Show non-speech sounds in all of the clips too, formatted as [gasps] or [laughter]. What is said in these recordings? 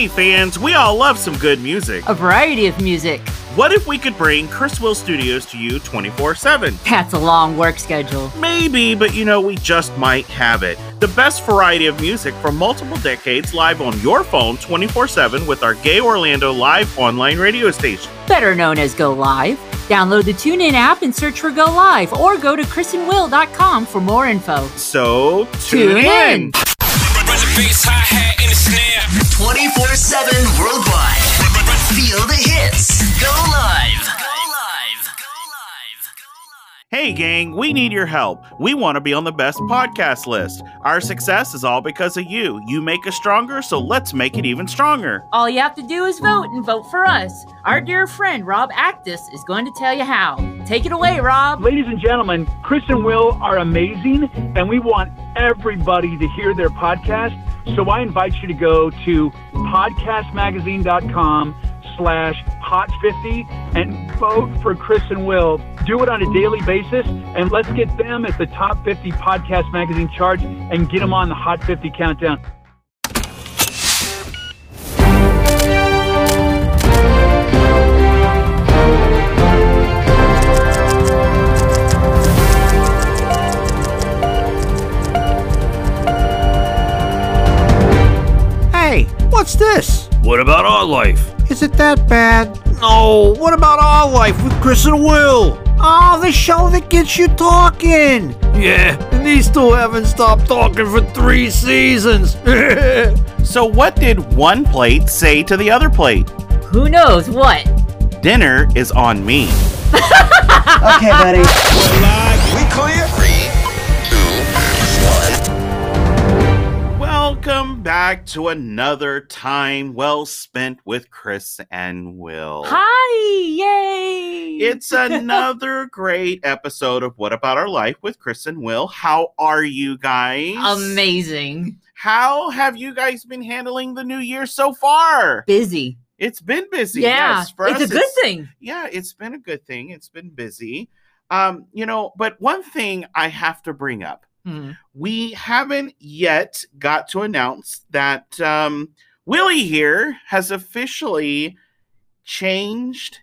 Hey fans, we all love some good music. A variety of music. What if we could bring Chris Will Studios to you 24 7? That's a long work schedule. Maybe, but you know, we just might have it. The best variety of music from multiple decades live on your phone 24 7 with our Gay Orlando live online radio station. Better known as Go Live. Download the TuneIn app and search for Go Live or go to chrisandwill.com for more info. So, tune, Tune in. in. 24 7 worldwide. Feel the hits. Go live. Go live. Go live. Go live. Hey, gang, we need your help. We want to be on the best podcast list. Our success is all because of you. You make us stronger, so let's make it even stronger. All you have to do is vote and vote for us. Our dear friend Rob Actis is going to tell you how. Take it away, Rob. Ladies and gentlemen, Chris and Will are amazing, and we want everybody to hear their podcast. So I invite you to go to podcastmagazine.com slash hot50 and vote for Chris and Will. Do it on a daily basis, and let's get them at the top 50 podcast magazine charts and get them on the Hot 50 countdown. Hey, what's this? What about our life? Is it that bad? No, what about our life with Chris and Will? Oh, the show that gets you talking. Yeah, and these two haven't stopped talking for three seasons. [laughs] So, what did one plate say to the other plate? Who knows what? Dinner is on me. [laughs] Okay, buddy. We're live. We clear? Welcome back to another time well spent with Chris and Will. Hi! Yay! It's another [laughs] great episode of What About Our Life with Chris and Will. How are you guys? amazing. How have you guys been handling the new year so far? Busy. It's been busy. Yeah, yes, for it's us, a good thing. Yeah, it's been a good thing. It's been busy. Um, you know, but one thing I have to bring up. Hmm. We haven't yet got to announce that um Willie here has officially changed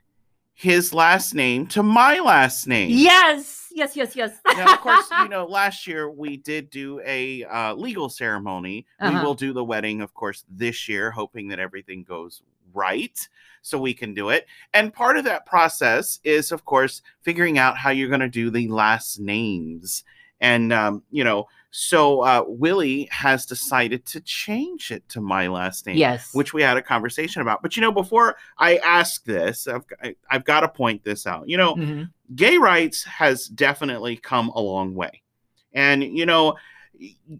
his last name to my last name. Yes, yes, yes, yes. Now, of course, [laughs] you know, last year we did do a uh, legal ceremony. We Uh-huh. will do the wedding, of course, this year, hoping that everything goes right so we can do it. And part of that process is, of course, figuring out how you're going to do the last names. And, um, you know, so uh, Willie has decided to change it to my last name yes. which we had a conversation about. But you know, before I ask this, I've, I- I've got to point this out. You know, Mhm. gay rights has definitely come a long way. And, you know,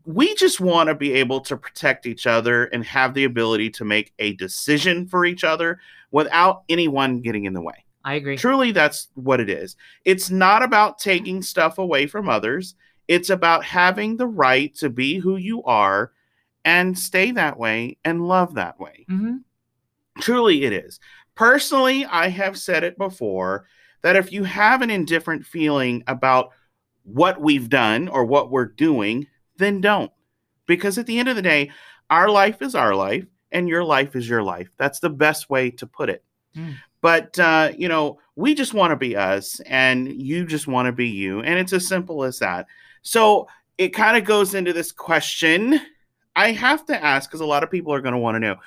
we just want to be able to protect each other and have the ability to make a decision for each other without anyone getting in the way. I agree. Truly, that's what it is. It's not about taking stuff away from others, it's about having the right to be who you are and stay that way and love that way. hmm Truly, it is. Personally, I have said it before that if you have an indifferent feeling about what we've done or what we're doing, then don't. Because at the end of the day, our life is our life and your life is your life. That's the best way to put it. Mm. But, uh, you know, we just want to be us and you just want to be you. And it's as simple as that. So it kind of goes into this question. I have to ask because a lot of people are going to want to know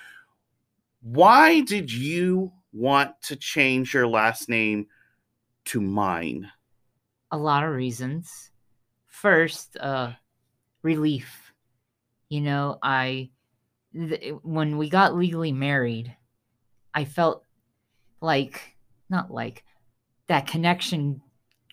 why did you want to change your last name to mine? A lot of reasons. First, uh, relief. You know, I th- when we got legally married, I felt like not like that connection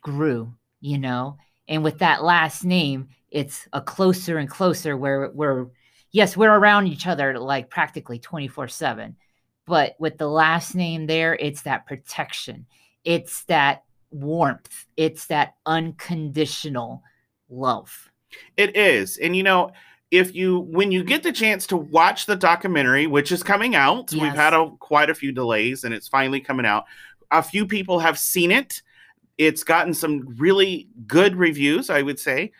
grew. You know, and with that last name, it's a closer and closer where we're yes we're around each other like practically 24 7 but with the last name there it's that protection it's that warmth it's that unconditional love It is. And you know, if you when you get the chance to watch the documentary, which is coming out, we've had a, quite a few delays and it's finally coming out. A few people have seen it. It's gotten some really good reviews, I would say.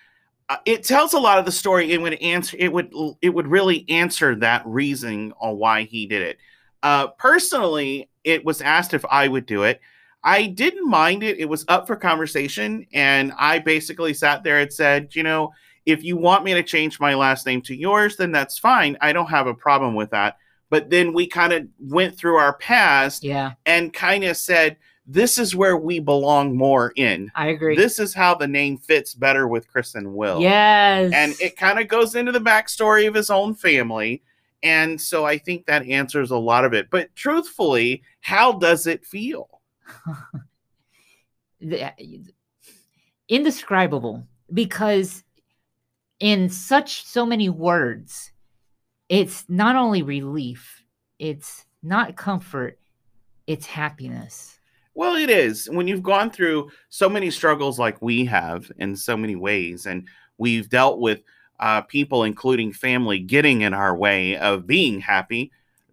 uh, it tells a lot of the story. It would answer. It would. It would really answer that reason on why he did it. Uh, personally, it was asked if I would do it. I didn't mind it. It was up for conversation, and I basically sat there and said, you know, if you want me to change my last name to yours, then that's fine. I don't have a problem with that. But then we kind of went through our past Yeah, and kind of said, this is where we belong more in. I agree. This is how the name fits better with Chris and Will. yes. And it kind of goes into the backstory of his own family. And so I think that answers a lot of it. But truthfully, how does it feel? [laughs] Uh, indescribable because in such so many words it's not only relief it's not comfort it's happiness Well, it is. When you've gone through so many struggles like we have in so many ways, and we've dealt with uh, people, including family, getting in our way of being happy,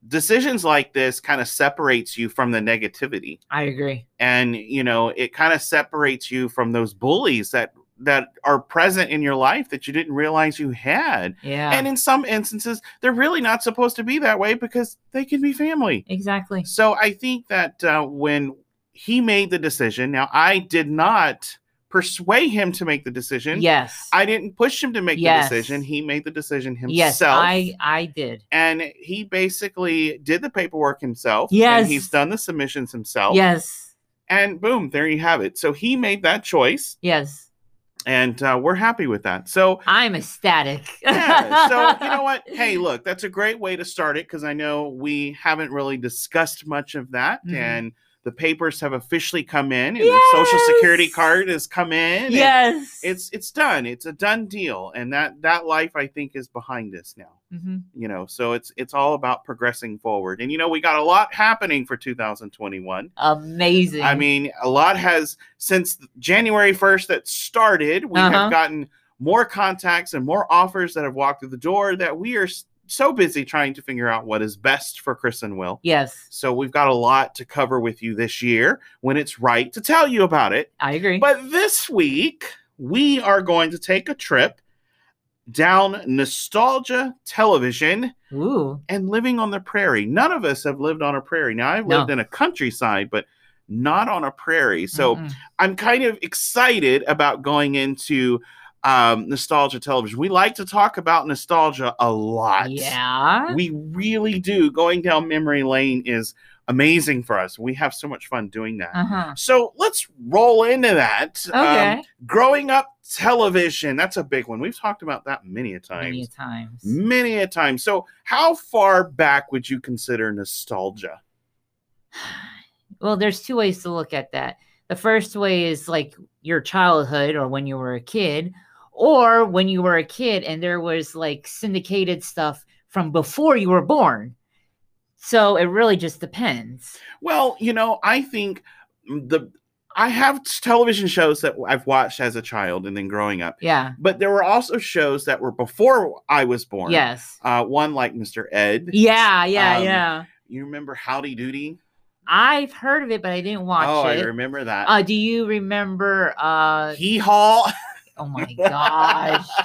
decisions like this kind of separates you from the negativity. i agree And, you know, it kind of separates you from those bullies that that are present in your life that you didn't realize you had. yeah And in some instances, they're really not supposed to be that way because they can be family. exactly So I think that uh, when he made the decision, now I did not persuade him to make the decision. yes I didn't push him to make Yes. the decision. He made the decision himself. yes i i did and he basically did the paperwork himself. Yes. And he's done the submissions himself. yes And boom, there you have it. So he made that choice, yes and uh, we're happy with that. So i'm ecstatic [laughs] yeah. So you know what? [laughs] Hey, look, that's a great way to start it because I know we haven't really discussed much of that, Mhm. and the papers have officially come in, and the social security card has come in. yes It's it's done. It's a done deal, and that that life I think is behind us now. Mhm. You know, so it's it's all about progressing forward, and you know we got a lot happening for 2021. amazing I mean, a lot has since January 1st that started. We Uh-huh. have gotten more contacts and more offers that have walked through the door that we are so busy trying to figure out what is best for Chris and Will. yes So we've got a lot to cover with you this year when it's right to tell you about it. i agree But this week, we are going to take a trip down nostalgia television ooh and living on the prairie. None of us have lived on a prairie. Now, I've No. lived in a countryside, but not on a prairie. So Mm-mm. I'm kind of excited about going into um, nostalgia television. We like to talk about nostalgia a lot. yeah We really do. Going down memory lane is amazing for us. We have so much fun doing that. uh-huh So let's roll into that. Um, okay growing up television, that's a big one. We've talked about that many a times. many times Many a time. So, how far back would you consider nostalgia? [sighs] Well, there's two ways to look at that. The first way is like your childhood or when you were a kid, or when you were a kid and there was like syndicated stuff from before you were born. So it really just depends. Well, you know, I think the I have television shows that I've watched as a child and then growing up, Yeah. but there were also shows that were before I was born. Yes. Uh, one like Mr. Ed. Yeah. Yeah. Um, yeah. You remember Howdy Doody? I've heard of it, but I didn't watch it. oh, I remember that. Uh, do you remember? Uh, Hee Haw. [laughs] oh my gosh! [laughs]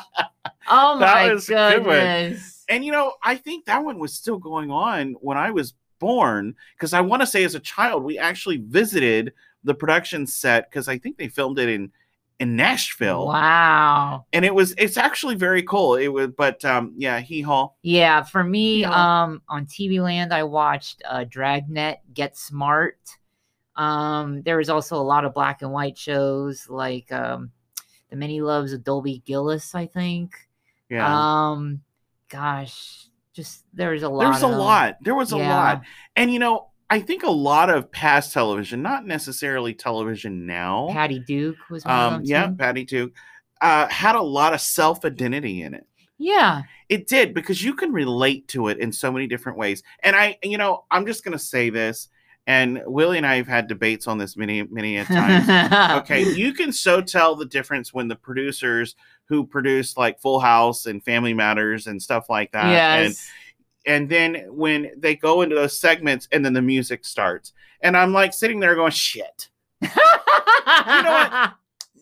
Oh That my was a good goodness! And you know, I think that one was still going on when I was born because I want to say as a child we actually visited the production set because I think they filmed it in in Nashville. Wow. And it was it's actually very cool. It was but um yeah, Hee Haw. Yeah, for me, Yeah. um, on TV Land, I watched uh, Dragnet, Get Smart. Um, there was also a lot of black and white shows like um, The Many Loves of Dobie Gillis, I think. Yeah. Um, gosh, just there was a lot. there was a them. lot. There was a Yeah. lot. And you know, I think a lot of past television, not necessarily television now. Patty Duke was one of um them yeah, too. Patty too. Uh had a lot of self-identity in it. Yeah. It did because you can relate to it in so many different ways. And I, you know, I'm just going to say this, and Willie and I have had debates on this many, many a times. [laughs] okay, you can so tell the difference when the producers who produce like Full House and Family Matters and stuff like that, and yes. and then when they go into those segments and then the music starts, and I'm like sitting there going, shit. [laughs] you know what?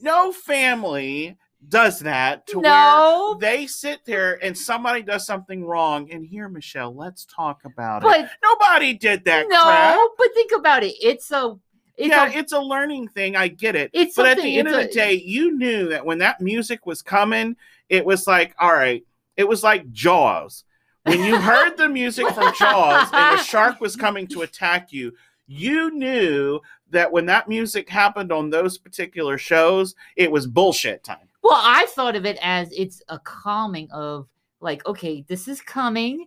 no family does that to No. where they sit there and somebody does something wrong. And here, Michelle, let's talk about it. But Nobody did that no, crap. but think about it. It's a it's yeah, a, it's a learning thing. I get it. It's but at the end of it's the a- day, you knew that when that music was coming, it was like, all right, it was like Jaws. When you heard the music from Jaws and the shark was coming to attack you, you knew that when that music happened on those particular shows, it was bullshit time. Well, I thought of it as it's a calming of like, okay, this is coming.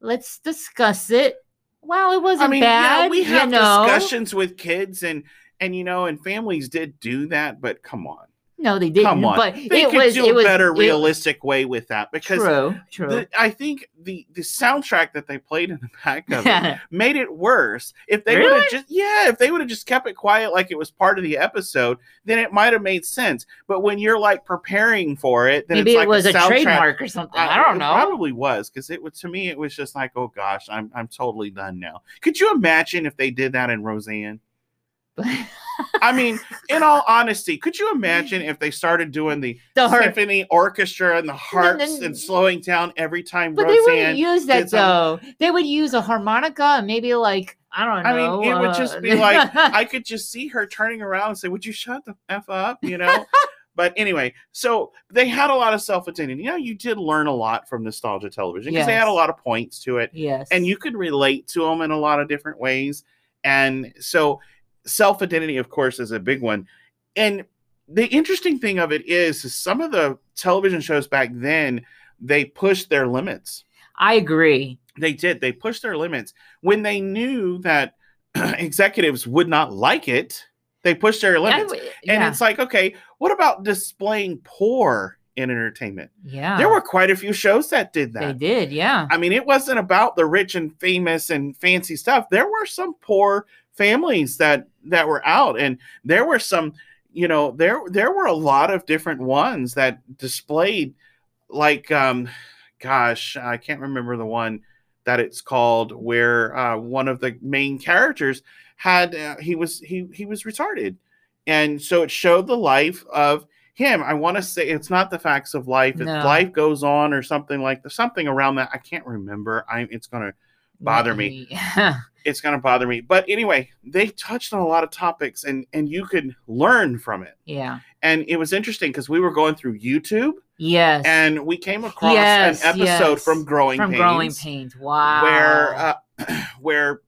Let's discuss it. Well, it wasn't I mean, bad. yeah, we have you know? discussions with kids and and you know, and families did do that, but come on. No, they didn't. Come on. But They it could was do a was better it- realistic way with that because True, true. the, I think the the soundtrack that they played in the back of it [laughs] made it worse. If they would have just yeah, if they would have just kept it quiet like it was part of the episode, then it might have made sense. But when you're like preparing for it, then Maybe it's like it was a, soundtrack- trademark or something. I, don't it know. Probably was because it was to me. It was just like, oh gosh, I'm I'm totally done now. Could you imagine if they did that in Roseanne? [laughs] I mean, in all honesty, could you imagine if they started doing the the symphony orchestra and the harps then- and slowing down every time but they wouldn't use that though. They would use a harmonica and maybe like I don't know. I mean, it would uh, just be like I could just see her turning around and say, "Would you shut the f up?" You know. [laughs] but anyway, so they had a lot of self identity. You know, you did learn a lot from nostalgia television because they had a lot of points to it, yes, and you could relate to them in a lot of different ways. And so, self identity, of course, is a big one. And the interesting thing of it is, is some of the television shows back then they pushed their limits. I agree. They did. They pushed their limits when they knew that [clears throat] executives would not like it. They pushed their I limits, w- and it's like, okay, what about displaying poor in entertainment? yeah, There were quite a few shows that did that. they did, yeah, I mean, it wasn't about the rich and famous and fancy stuff. There were some poor families that that were out, and there were some, you know, there there were a lot of different ones that displayed, like, um, gosh, I can't remember the one that it's called where uh, one of the main characters had uh, he was he he was retarded, and so it showed the life of him. I want to say it's not the facts of life. It's No. life goes on or something like the something around that. I can't remember. i'm it's gonna bother me. [laughs] Yeah. it's gonna bother me. But anyway, they touched on a lot of topics and and you could learn from it. yeah. And it was interesting because we were going through YouTube Yes. and we came across Yes, an episode yes. from Growing from Pains growing pains. Wow. where uh, [clears throat] where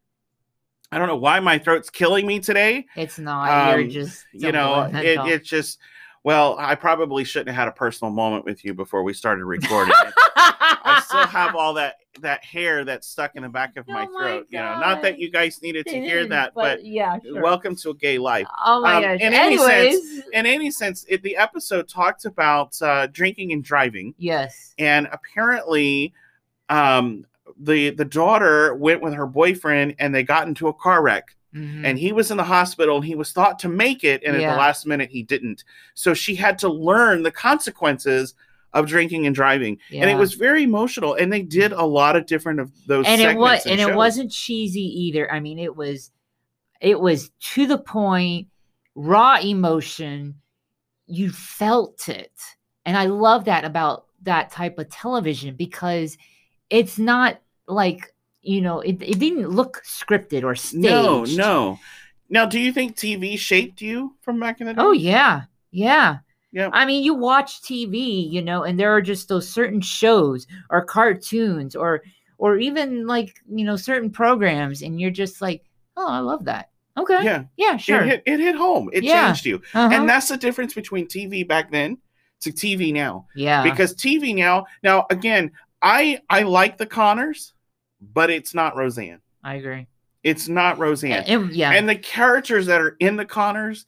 I don't know why my throat's killing me today. it's not. You're um, just You know, it, it's just well, I probably shouldn't have had a personal moment with you before we started recording. [laughs] still [laughs] have all that that hair that's stuck in the back of my Oh my throat. You know, not that you guys needed to hear that, but, yeah, sure. welcome to a gay life. Oh my um, gosh. in any Anyways, sense- In any sense, it, the episode talked about uh, drinking and driving, yes. and apparently, um, the the daughter went with her boyfriend, and they got into a car wreck. Mhm. And he was in the hospital, and he was thought to make it, and at the last minute, he didn't. So she had to learn the consequences of drinking and driving, and it was very emotional. And they did a lot of different of those. and it was and and it wasn't cheesy either. I mean, it was it was to the point, raw emotion. You felt it. And I love that about that type of television because it's not like, you know, it, it didn't look scripted or staged. No, no. Now, do you think TV shaped you from back in the day? Oh yeah. Yeah. Yeah. I mean, you watch TV, you know, and there are just those certain shows or cartoons or or even like, you know, certain programs and you're just like, "Oh, I love that." Okay. Yeah, Yeah, sure. it hit it hit home. It Yeah. changed you, Uh-huh. and that's the difference between TV back then to TV now. yeah. Because TV now, now again, I I like the Conners, but it's not Roseanne. I agree. It's not Roseanne. And- and- yeah. And the characters that are in the Conners,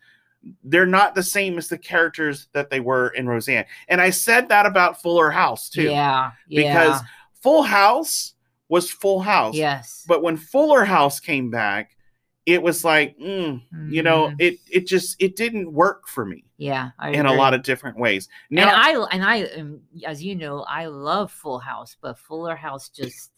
they're not the same as the characters that they were in Roseanne. And I said that about Fuller House too. Yeah. Because yeah, Full House was Full House. yes. But when Fuller House came back, it was like, mm, you know, Mhm. it it just it didn't work for me yeah, I in a lot of different ways. and Now, I and I um, as you know, I love Full House, but Fuller House just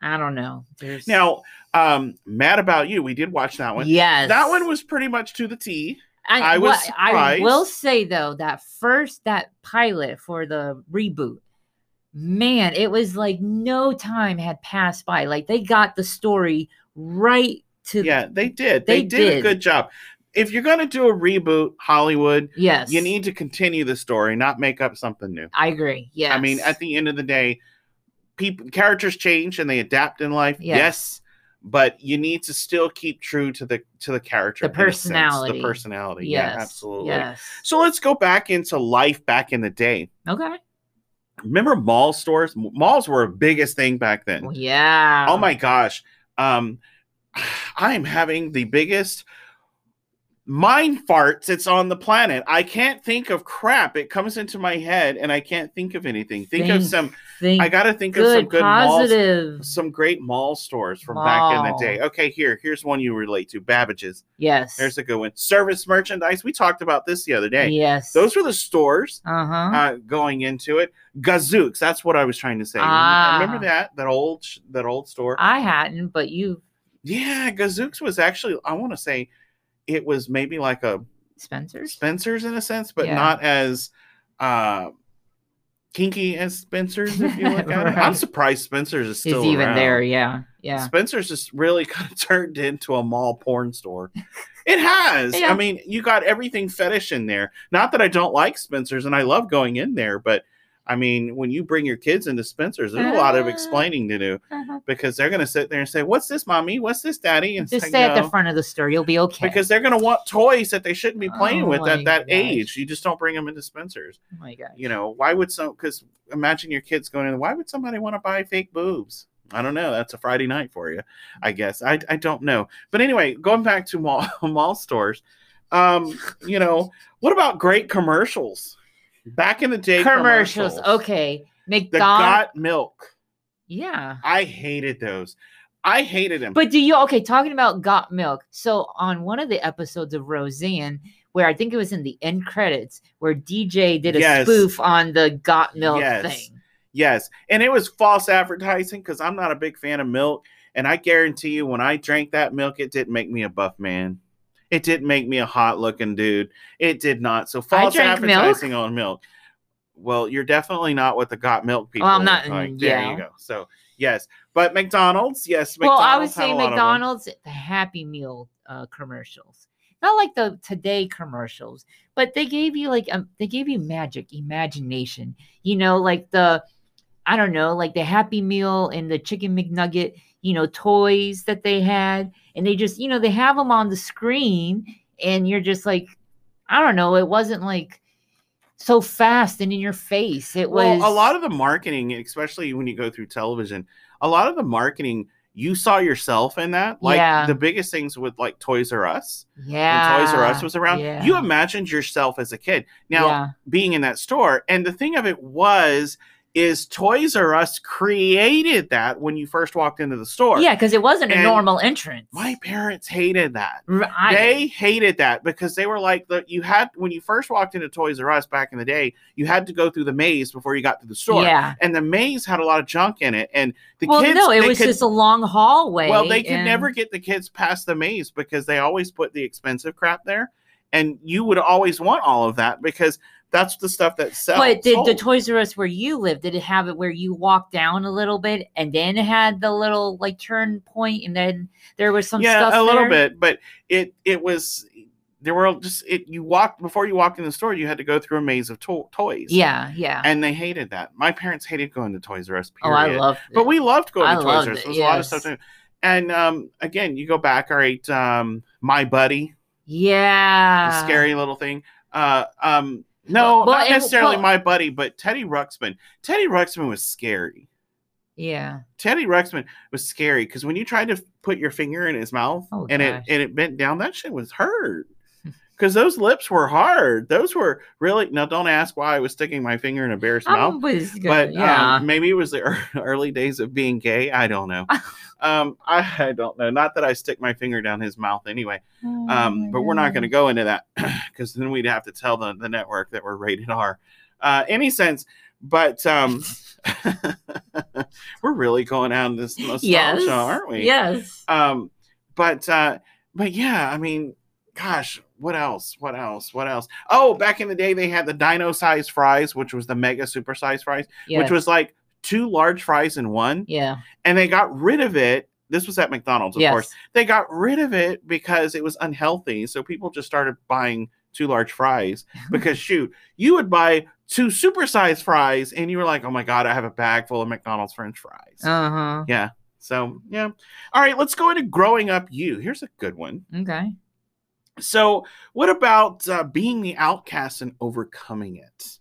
I don't know. There's now, um, Mad About You, we did watch that one. Yes. That one was pretty much to the T. I was what I will say though that first that pilot for the reboot, man, it was like no time had passed by. Like they got the story right to Yeah, they did. They, They did, a good job. If you're going to do a reboot, Hollywood, yes. you need to continue the story, not make up something new. I agree. Yeah. I mean, at the end of the day, people characters change and they adapt in life. Yes. Yes. But you need to still keep true to the to the character, The a sense, personality. the personality. yes, Yeah, absolutely. Yes. So let's go back into life back in the day. Okay. Remember mall stores? Malls were a biggest thing back then. Yeah. Oh my gosh. Um [sighs] I'm having the biggest mind farts it's on the planet. I can't think of crap. It comes into my head and I can't think of anything. Think, of some Think I got to think of some good, good malls positive. some great mall stores from back in the day. Okay, here here's one you relate to. Babbage's. Yes. There's a good one. Service merchandise. We talked about this the other day. Yes. Those were the stores Uh huh. uh, going into it. Gadzooks. That's what I was trying to say. Ah. Remember that that old that old store? I hadn't, but you, Yeah, Gadzooks was actually, I want to say it was maybe like a Spencer's. Spencer's in a sense, but Yeah. not as uh kinky as Spencer's, if you look at it. I'm [laughs] surprised Spencer's is Is still even around. there? Yeah. Yeah. Spencer's just really [laughs] kind of turned into a mall porn store. It has. [laughs] Yeah. I mean, you got everything fetish in there. Not that I don't like Spencer's and I love going in there, but I mean, when you bring your kids into Spencer's, there's a lot of Uh, explaining to do Uh-huh. because they're going to sit there and say, "What's this, mommy? What's this, daddy?" And Just stay at the front of the store. You'll be okay. because they're going to want toys that they shouldn't be playing Oh with at that gosh. age. You just don't bring them into Spencer's. oh my god. You know, why would some? Because imagine your kids going in. Why would somebody want to buy fake boobs? I don't know. That's a Friday night for you, I guess. I I don't know. But anyway, going back to mall [laughs] mall stores, um, you know, what about great commercials? Back in the day, Commercials. Okay. The McDonald's. got milk. yeah. I hated those. I hated them. But do you okay? Talking about got milk. So on one of the episodes of Roseanne, where I think it was in the end credits, where DJ did a Yes. spoof on the got milk Yes. thing. Yes, and it was false advertising because I'm not a big fan of milk, and I guarantee you, when I drank that milk, it didn't make me a buff man. It didn't make me a hot looking dude. It did not. So false drank milk. advertising on milk. Well, you're definitely not what the got milk people. Well, I'm not- like. mm, There you go. So yes, but McDonald's, yes. well, I would McDonald's say a lot of them. McDonald's, the Happy Meal uh, commercials, not like the today commercials, but they gave you like um, they gave you magic, imagination. You know, like the I don't know, like the Happy Meal and the Chicken McNugget. You know, toys that they had, and they just you know they have them on the screen, and you're just like, I don't know, it wasn't like so fast and in your face. It was Well, a lot of the marketing, especially when you go through television, a lot of the marketing, you saw yourself in that. Like Yeah. the biggest things with like Toys R Us. yeah, when Toys R Us was around, yeah, you imagined yourself as a kid. Now, yeah. being in that store, and the thing of it was, is Toys R Us created that when you first walked into the store. Yeah, because it wasn't a normal entrance. My parents hated that. They hated that because they were like the you had when you first walked into Toys R Us back in the day, you had to go through the maze before you got to the store. Yeah. And the maze had a lot of junk in it. And the well, kids no, it was could- just a long hallway. well, they could and- never get the kids past the maze because they always put the expensive crap there. And you would always want all of that because that's the stuff that sells. But did the. Toys R Us where you lived, did it have it where you walked down a little bit and then it had the little like turn point and then there was some yeah, stuff a little there? bit, but it it was there were just it you walked before you walked in the store, you had to go through a maze of to- toys. Yeah, yeah. and they hated that. My parents hated going to Toys R Us. oh, I period. loved it. but we loved going I to Toys R Us. it, was a lot of stuff. To, and um, again, you go back. All right, um, my buddy, yeah. scary little thing. Uh, um, no, Well, not necessarily well- my buddy, but Teddy Ruxpin. Teddy Ruxpin was scary. Yeah. Teddy Ruxpin was scary because when you tried to put your finger in his mouth Oh, and it and it bent down, that shit was hurt. Because those lips were hard. Those were really now. Don't ask why I was sticking my finger in a bear's mouth. good. but yeah. um, maybe it was the [laughs] early days of being gay. I don't know. [laughs] um, I, I don't know. Not that I stick my finger down his mouth anyway. Oh Um, but we're not going to go into that [clears throat] because then we'd have to tell the, the network that we're rated R. Uh, any sense, but um, [laughs] we're really going out this nostalgia, Yes. aren't we? Yes. Um, but uh, but yeah, I mean, gosh, what else? What else? What else? Oh, back in the day, they had the dino sized fries, which was the mega super sized fries, Yes. which was like two large fries in one. yeah. And they got rid of it. This was at McDonald's, of yes. course. They got rid of it because it was unhealthy. So people just started buying two large fries [laughs] because, shoot, you would buy two supersized fries and you were like, oh my God, I have a bag full of McDonald's French fries. Uh huh. yeah. So, yeah. All right, let's go into growing up you. Here's a good one. Okay. So, what about uh, being the outcast and overcoming it?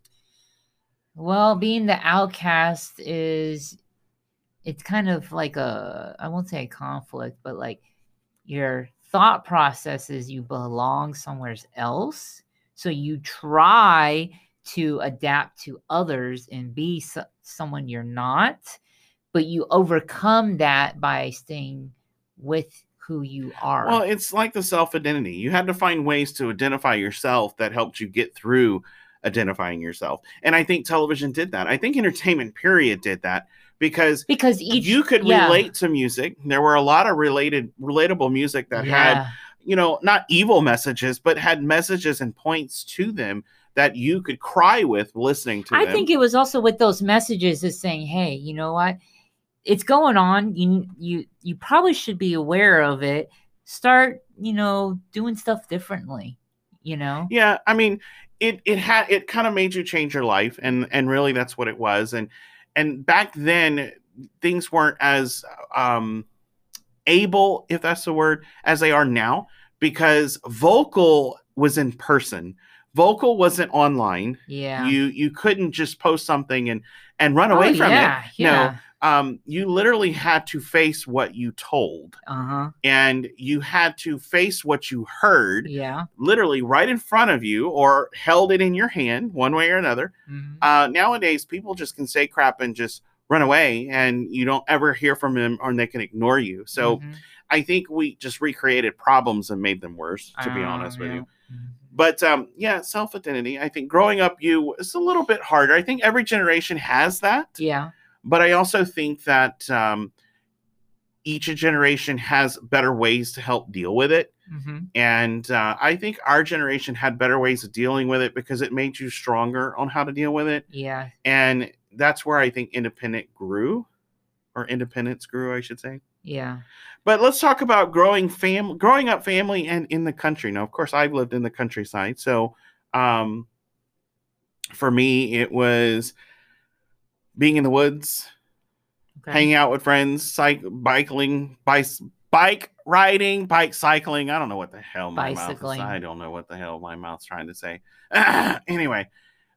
Well, being the outcast is it's kind of like a I won't say a conflict, but like your thought process is you belong somewhere else. So you try to adapt to others and be so- someone you're not, but you overcome that by staying with who you are. Well, it's like the self identity. You had to find ways to identify yourself that helped you get through identifying yourself. And I think television did that. I think entertainment, period, did that because because each you could yeah. relate to music. There were a lot of related, relatable music that had, you know, not evil messages, but had messages and points to them that you could cry with listening to I them. think it was also with those messages is saying, "Hey, you know what? It's going on. You you you probably should be aware of it. Start, you know, doing stuff differently. You know? Yeah, I mean, it it had it kind of made you change your life, and and really that's what it was. And and back then things weren't as um able, if that's the word, as they are now, because vocal was in person. Vocal wasn't online. Yeah. You you couldn't just post something and and run away oh, from yeah, it. Yeah. No, um, you literally had to face what you told, Uh huh. and you had to face what you heard Yeah. literally right in front of you or held it in your hand one way or another. mhm. Uh, nowadays, people just can say crap and just run away and you don't ever hear from them or they can ignore you. So Mhm. I think we just recreated problems and made them worse, to be honest Oh, with yeah. you. Mhm. But um, yeah, self identity. I think growing up, you is a little bit harder. I think every generation has that, Yeah. But I also think that um, each generation has better ways to help deal with it. hmm And uh, I think our generation had better ways of dealing with it because it made you stronger on how to deal with it. Yeah. And that's where I think independent grew, or independence grew, I should say. Yeah. But let's talk about growing fam, growing up family, and in the country. Now, of course, I've lived in the countryside, so um, for me, it was being in the woods, Okay. hanging out with friends, cyc- biking, bike, bike riding, bike cycling. I don't know what the hell my mouth is. I don't know what the hell my mouth's trying to say. [clears throat] anyway,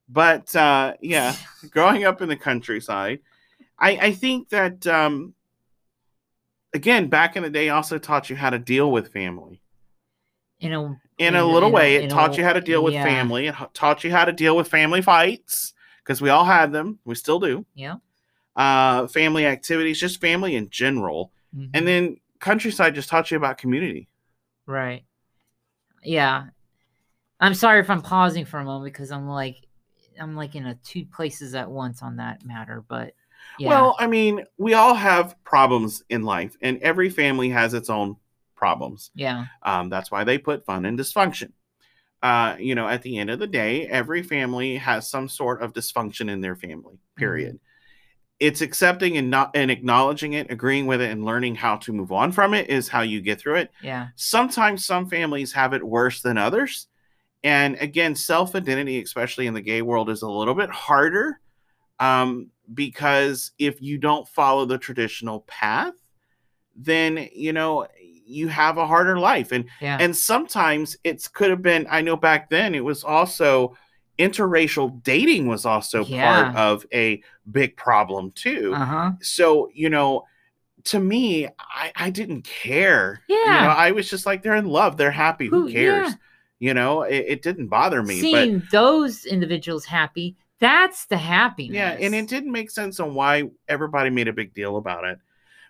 but uh, yeah, [laughs] growing up in the countryside, I, I think that um, again, back in the day, also taught you how to deal with family In a in a a- little in a- way. It in a taught you how to deal with yeah. family. It taught you how to deal with family fights because we all had them. We still do. yeah. Uh, family activities, just family in general. mhm. And then countryside just taught you about community. Right. Yeah. I'm sorry if I'm pausing for a moment because I'm like I'm like in a two places at once on that matter, but yeah. Well, I mean, we all have problems in life, and every family has its own problems. yeah. Um, that's why they put fun and dysfunction. Uh, you know, at the end of the day, every family has some sort of dysfunction in their family. Period. It's accepting and not and acknowledging it, agreeing with it, and learning how to move on from it is how you get through it. Yeah. Sometimes some families have it worse than others. And again, self identity, especially in the gay world, is a little bit harder um, because if you don't follow the traditional path, then you know you have a harder life. And Yeah. and sometimes it's could have been. I know back then it was also interracial dating was also part of a big problem too uh-huh. so you know to me i i didn't care you Yeah. know i was just like they're in love they're happy who, Who- cares yeah. you know it, it didn't bother me Seeing but those individuals happy, that's the happiness. yeah and it didn't make sense on why everybody made a big deal about it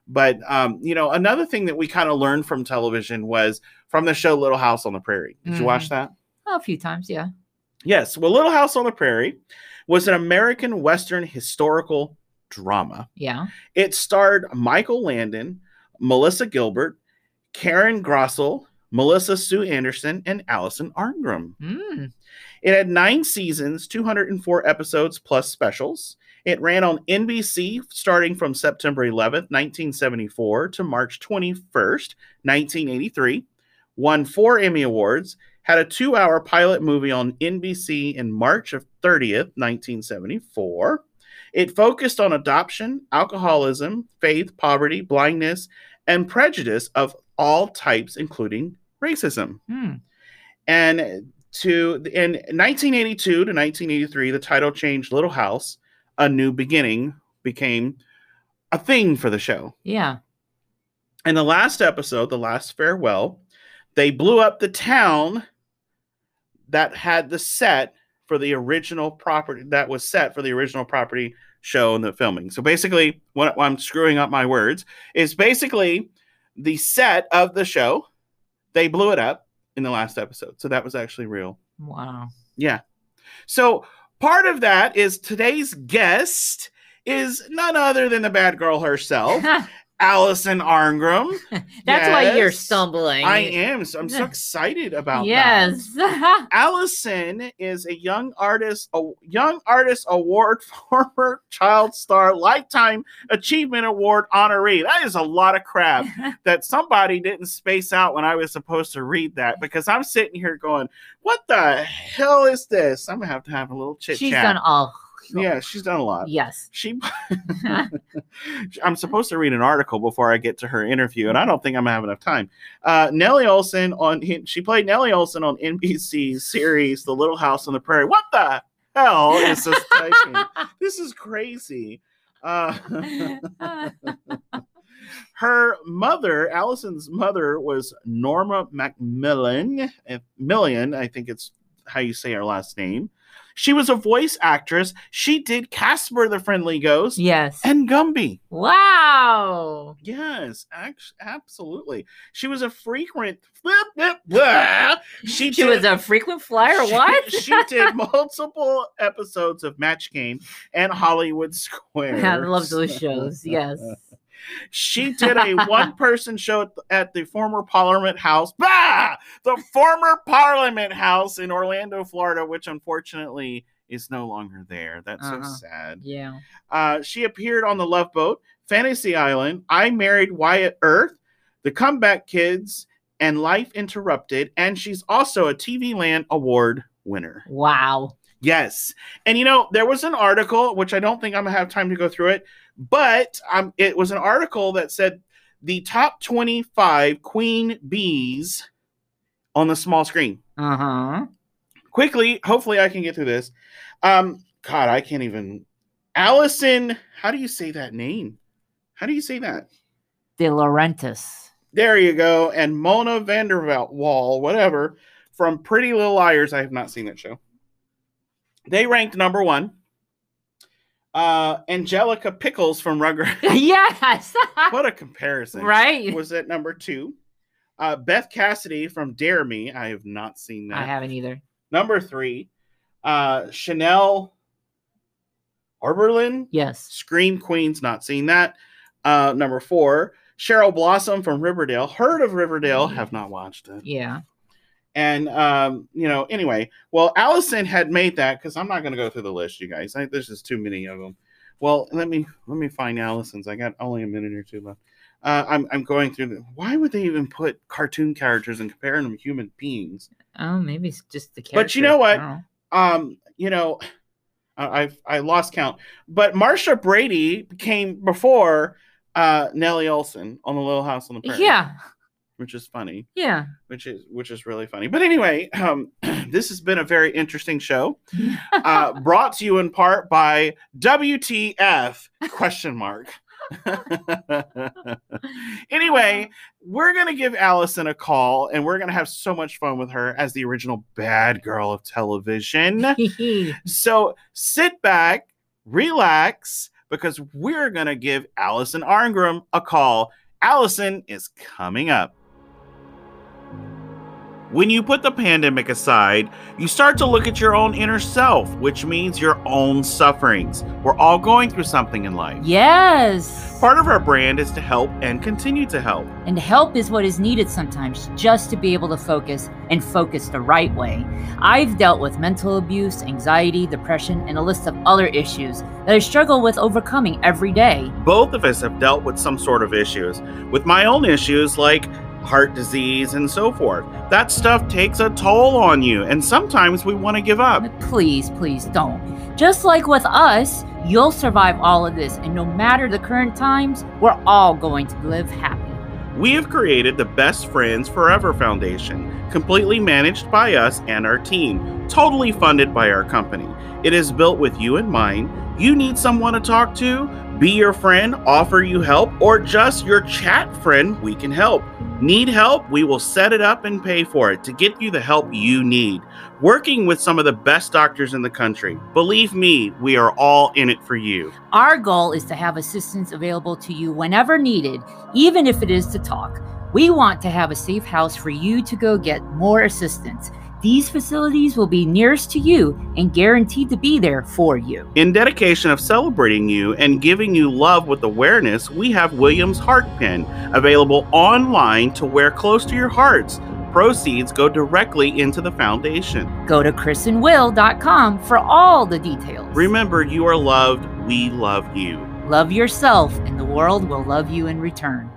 but um you know another thing that we kind of learned from television was from the show little house on the prairie did you watch that Oh, a few times, yeah. yes well little house on the prairie was an american western historical drama Yeah. It starred Michael Landon, Melissa Gilbert, Karen Grassle, Melissa Sue Anderson, and Allison Arngrim. Mm. It had nine seasons, 204 episodes plus specials. It ran on NBC starting from September 11th, 1974 to March 21st, 1983. Won four Emmy Awards. Had a two hour pilot movie on NBC in March of 30th, 1974. It focused on adoption, alcoholism, faith, poverty, blindness, and prejudice of all types, including racism. Mm. And to in 1982 to 1983, the title changed Little House, A New Beginning became a thing for the show. Yeah. In the last episode, the last farewell, they blew up the town that had the set for the original property that was set for the original property show and the filming. So basically, what what I'm screwing up my words is basically the set of the show. They blew it up in the last episode. So that was actually real. Wow. Yeah. So part of that is today's guest is none other than the bad girl herself, [laughs] Allison Arngrim. [laughs] That's why you're stumbling. I am. So I'm so [laughs] excited about that. Yes. [laughs] Allison is a young artist, a young artist award former child star lifetime achievement award honoree. That is a lot of crap that somebody didn't space out when I was supposed to read that because I'm sitting here going, "What the hell is this?" I'm gonna have to have a little chit She's done all. Yeah, she's done a lot. Yes. She, [laughs] [laughs] I'm supposed to read an article before I get to her interview, and I don't think I'm gonna have enough time. Uh, Nellie Oleson on she played Nellie Oleson on NBC's series The Little House on the Prairie. What the hell is this [laughs] this is crazy. Uh, her mother, Allison's mother, was Norma MacMillan. uh, Million, I think it's how you say her last name. She was a voice actress. She did Casper the Friendly Ghost yes. and Gumby. Wow. Yes, act- absolutely. She was a frequent. She, She did- was a frequent flyer. she- What? [laughs] she did [laughs] multiple episodes of Match Game and Hollywood Square. [laughs] I love those shows. Yes. She did a one person [laughs] show at the, at the former Parliament House, bah! the former Parliament House in Orlando, Florida, which unfortunately is no longer there. That's Uh-huh. so sad. Yeah. Uh, she appeared on The Love Boat, Fantasy Island, I Married Wyatt Earp, The Comeback Kids, and Life Interrupted. And she's also a TV Land Award winner. Wow. Yes. And you know, there was an article, which I don't think I'm going to have time to go through it, but um, it was an article that said the top 25 queen bees on the small screen. Uh huh. Quickly, hopefully I can get through this. Um, God, I can't even. Allison, how do you say that name? How do you say that? DiLaurentis. There you go. And Mona Vanderbilt Wall, whatever, from Pretty Little Liars. I have not seen that show. They ranked number one. Uh, Angelica Pickles from Rugrats. [laughs] yes. [laughs] what a comparison. right. Was at number two. Uh, Beth Cassidy from Dare Me. I have not seen that. I haven't either. Number three. Uh, Chanel Oberlin. Yes. Scream Queens, not seen that. Uh, number four, Cheryl Blossom from Riverdale. Heard of Riverdale, have not watched it. Yeah. And um, you know, anyway, well, Allison had made that because I'm not going to go through the list, you guys. I, there's just too many of them. Well, let me let me find Allison's. I got only a minute or two left. Uh, I'm I'm going through. The, why would they even put cartoon characters and comparing them to human beings? Oh, maybe it's just the character. But you know what? I know. um, you know, I I've, I lost count. But Marcia Brady came before uh, Nellie Oleson on the Little House on the Prairie. Yeah. Which is funny, Yeah. which is which is really funny. But anyway, um, [clears throat] this has been a very interesting show, [laughs] uh, brought to you in part by WTF question mark. [laughs] anyway, we're gonna give Allison a call, and we're gonna have so much fun with her as the original bad girl of television. [laughs] So sit back, relax, because we're going to give Allison Arngrim a call. Allison is coming up. When you put the pandemic aside, you start to look at your own inner self, which means your own sufferings. We're all going through something in life. Yes. Part of our brand is to help and continue to help. And help is what is needed sometimes just to be able to focus and focus the right way. I've dealt with mental abuse, anxiety, depression, and a list of other issues that I struggle with overcoming every day. Both of us have dealt with some sort of issues. With my own issues, like heart disease and so forth. That stuff takes a toll on you, and sometimes we want to give up. Please, please don't. Just like with us, you'll survive all of this, and no matter the current times, we're all going to live happy. We have created the Best Friends Forever Foundation, completely managed by us and our team, totally funded by our company. It is built with you in mind. You need someone to talk to, be your friend, offer you help, or just your chat friend, we can help. Need help? We will set it up and pay for it to get you the help you need. Working with some of the best doctors in the country. Believe me, we are all in it for you. Our goal is to have assistance available to you whenever needed, even if it is to talk. We want to have a safe house for you to go get more assistance. These facilities will be nearest to you and guaranteed to be there for you. In dedication of celebrating you and giving you love with awareness, we have Williams Heart Pin available online to wear close to your hearts. Proceeds go directly into the foundation. Go to chrisandwill.com for all the details. Remember, you are loved. We love you. Love yourself, and the world will love you in return.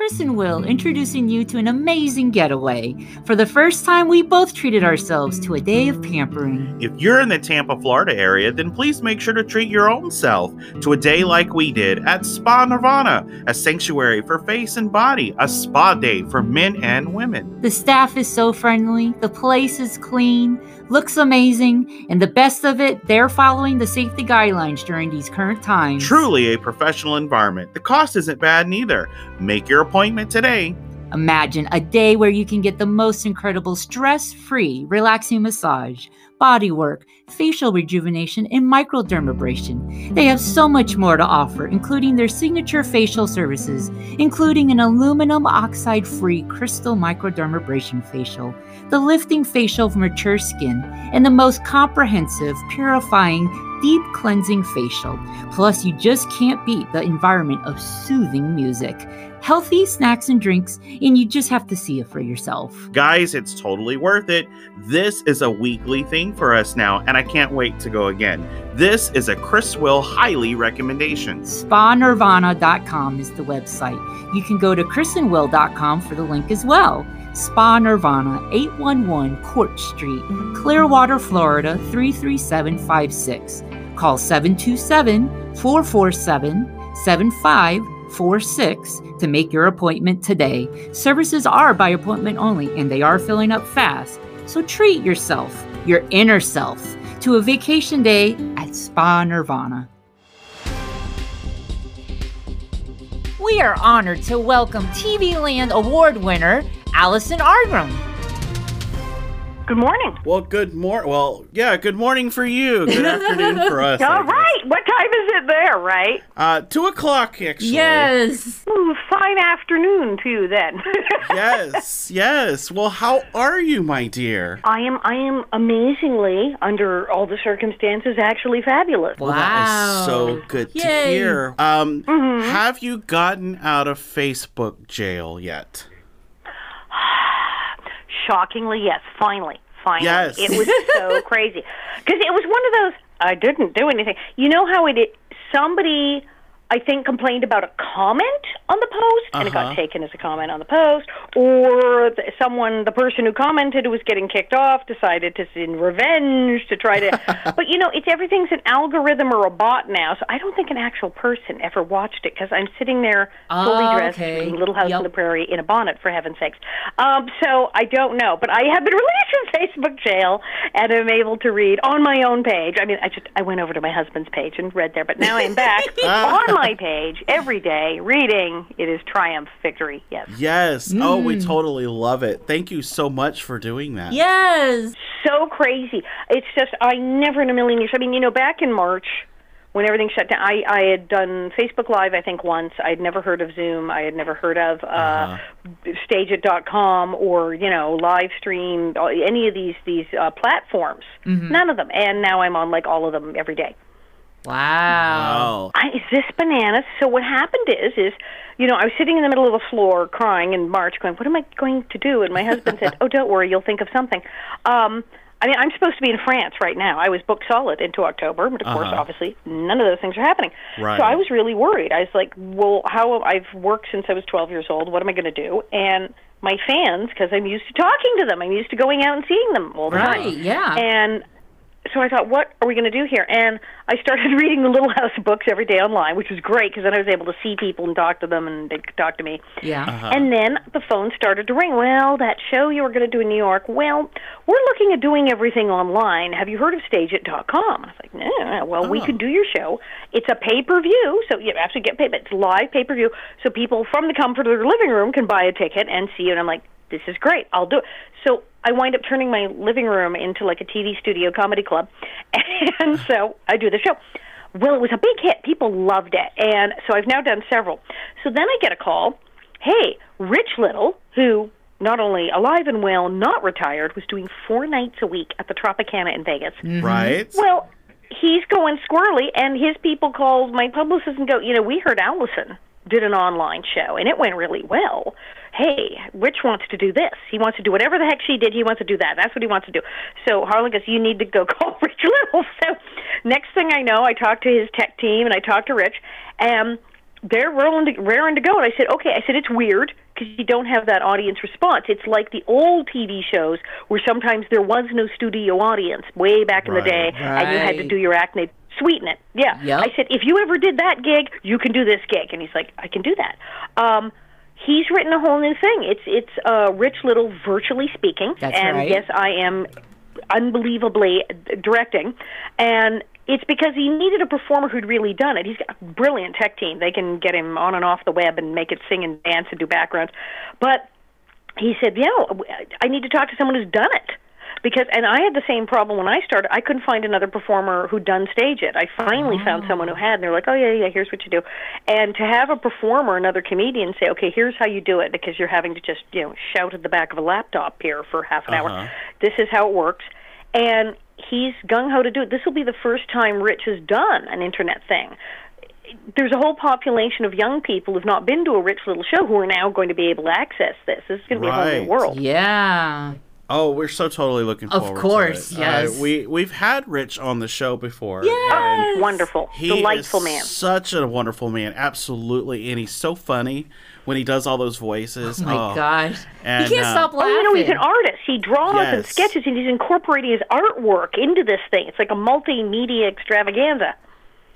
Chris and Will introducing you to an amazing getaway. For the first time, we both treated ourselves to a day of pampering. If you're in the Tampa, Florida area, then please make sure to treat your own self to a day like we did at Spa Nirvana, a sanctuary for face and body, a spa day for men and women. The staff is so friendly, the place is clean, looks amazing, and the best of it, they're following the safety guidelines during these current times. Truly a professional environment. The cost isn't bad neither. Make your appointment today. Imagine a day where you can get the most incredible stress free, relaxing massage, body work, facial rejuvenation, and microdermabrasion. They have so much more to offer, including their signature facial services, including an aluminum oxide free crystal microdermabrasion facial, the lifting facial for mature skin, and the most comprehensive, purifying, deep cleansing facial. Plus, you just can't beat the environment of soothing music healthy snacks and drinks, and you just have to see it for yourself. Guys, it's totally worth it. This is a weekly thing for us now, and I can't wait to go again. This is a Chris Will highly recommendation. SpaNirvana.com is the website. You can go to chrisandwill.com for the link as well. Spa Nirvana, 811 Court Street, Clearwater, Florida 33756. Call 727 447 7546 to make your appointment today. Services are by appointment only and they are filling up fast. So treat yourself, your inner self, to a vacation day at Spa Nirvana. We are honored to welcome TV Land Award winner Alison Arngrim. Good morning. Well, good morning. Well, yeah, good morning for you. Good afternoon for [laughs] us. I All guess. right. What time is it there, right? Uh, two o'clock, actually. Yes. Ooh, fine afternoon, too, then. [laughs] yes, yes. Well, how are you, my dear? I am I am amazingly, under all the circumstances, actually fabulous. Well, that is so good to hear. Um, Mm-hmm. have you gotten out of Facebook jail yet? Shockingly, yes, finally. Finally. Yes. It was so [laughs] crazy. Because it was one of those, I didn't do anything. You know how it, it somebody, I think, complained about a comment on the post, and it got Uh-huh. taken as a comment on the post, or th- someone, the person who commented who was getting kicked off, decided to in revenge to try to. [laughs] but you know, it's everything's an algorithm or a bot now, so I don't think an actual person ever watched it because I'm sitting there fully Ah, dressed, okay. reading Little House Yep. on the Prairie in a bonnet, for heaven's sakes. Um, so I don't know, but I have been [laughs] released from Facebook jail and am able to read on my own page. I mean, I just I went over to my husband's page and read there, but now I'm back [laughs] on my page every day reading. It is triumph, victory. Yes. Yes. Oh, we Mm. totally love it. Thank you so much for doing that. Yes. so crazy. It's just I never in a million years. I mean, you know, back in March when everything shut down. I I had done Facebook Live I think once. I'd never heard of Zoom. I had never heard of uh, StageIt.com or you know live stream any of these these uh, platforms. None of them. And now I'm on like all of them every day. Wow. Wow. I, is this bananas? So what happened is, is you know, I was sitting in the middle of the floor crying in March, going, "What am I going to do?" And my husband said, [laughs] "Oh, don't worry, you'll think of something." Um, I mean, I'm supposed to be in France right now. I was booked solid into October, but of course, Uh-huh. obviously, none of those things are happening. Right. So I was really worried. I was like, "Well, how? I've worked since I was 12 years old. What am I going to do?" And my fans, because I'm used to talking to them, I'm used to going out and seeing them all the time. Right, yeah. And so I thought, what are we going to do here? And I started [laughs] reading the Little House books every day online, which was great because then I was able to see people and talk to them, and they could talk to me. Yeah. Uh-huh. And then the phone started to ring. Well, that show you were going to do in New York. Well, we're looking at doing everything online. Have you heard of StageIt.com? I was like, no. Well, we Oh. could do your show. It's a pay per view, so you actually get paid. But it's live pay per view, so people from the comfort of their living room can buy a ticket and see you. And I'm like, this is great. I'll do it. So I wind up turning my living room into like a TV studio comedy club, [laughs] and so I do the show. Well, it was a big hit. People loved it, and so I've now done several. So then I get a call. Hey, Rich Little, who not only alive and well, not retired, was doing four nights a week at the Tropicana in Vegas. Mm-hmm. Right. Well, he's going squirrely, and his people called my publicist and go, you know, we heard Allison did an online show, and it went really well. Hey, Rich wants to do this. He wants to do whatever the heck she did. He wants to do that. That's what he wants to do. So Harlan goes, you need to go [laughs] call Rich Little. So next thing I know, I talked to his tech team, and I talked to Rich, and they're rolling to, raring to go. And I said, okay. I said, it's weird because you don't have that audience response. It's like the old TV shows where sometimes there was no studio audience way back in the Right. day, and you had to do your act and sweeten it. Yeah. Yep. I said, if you ever did that gig, you can do this gig. And he's like, I can do that. Um, he's written a whole new thing. It's it's uh, Rich Little virtually speaking, That's and right. yes, I am unbelievably directing, and it's because he needed a performer who'd really done it. He's got a brilliant tech team; they can get him on and off the web and make it sing and dance and do backgrounds. But he said, "Yeah, I need to talk to someone who's done it." Because and I had the same problem when I started. I couldn't find another performer who'd done StageIt. I finally found someone who had, and they're like, "Oh yeah, yeah, here's what you do." And to have a performer, another comedian, say, "Okay, here's how you do it," because you're having to just you know shout at the back of a laptop here for half an Uh-huh. hour. This is how it works, and he's gung ho to do it. This will be the first time Rich has done an internet thing there's a whole population of young people who've not been to a Rich Little show who are now going to be able to access this. This is going to be a whole new world. Yeah. Oh, we're so totally looking Of forward course, to it. Of course, yes. Uh, we we've had Rich on the show before. Oh, wonderful, he delightful is man. Such a wonderful man, absolutely, and he's so funny when he does all those voices. Oh my gosh. And, he can't uh, stop Oh, laughing. you know, he's an artist. He draws and sketches, and he's incorporating his artwork into this thing. It's like a multimedia extravaganza.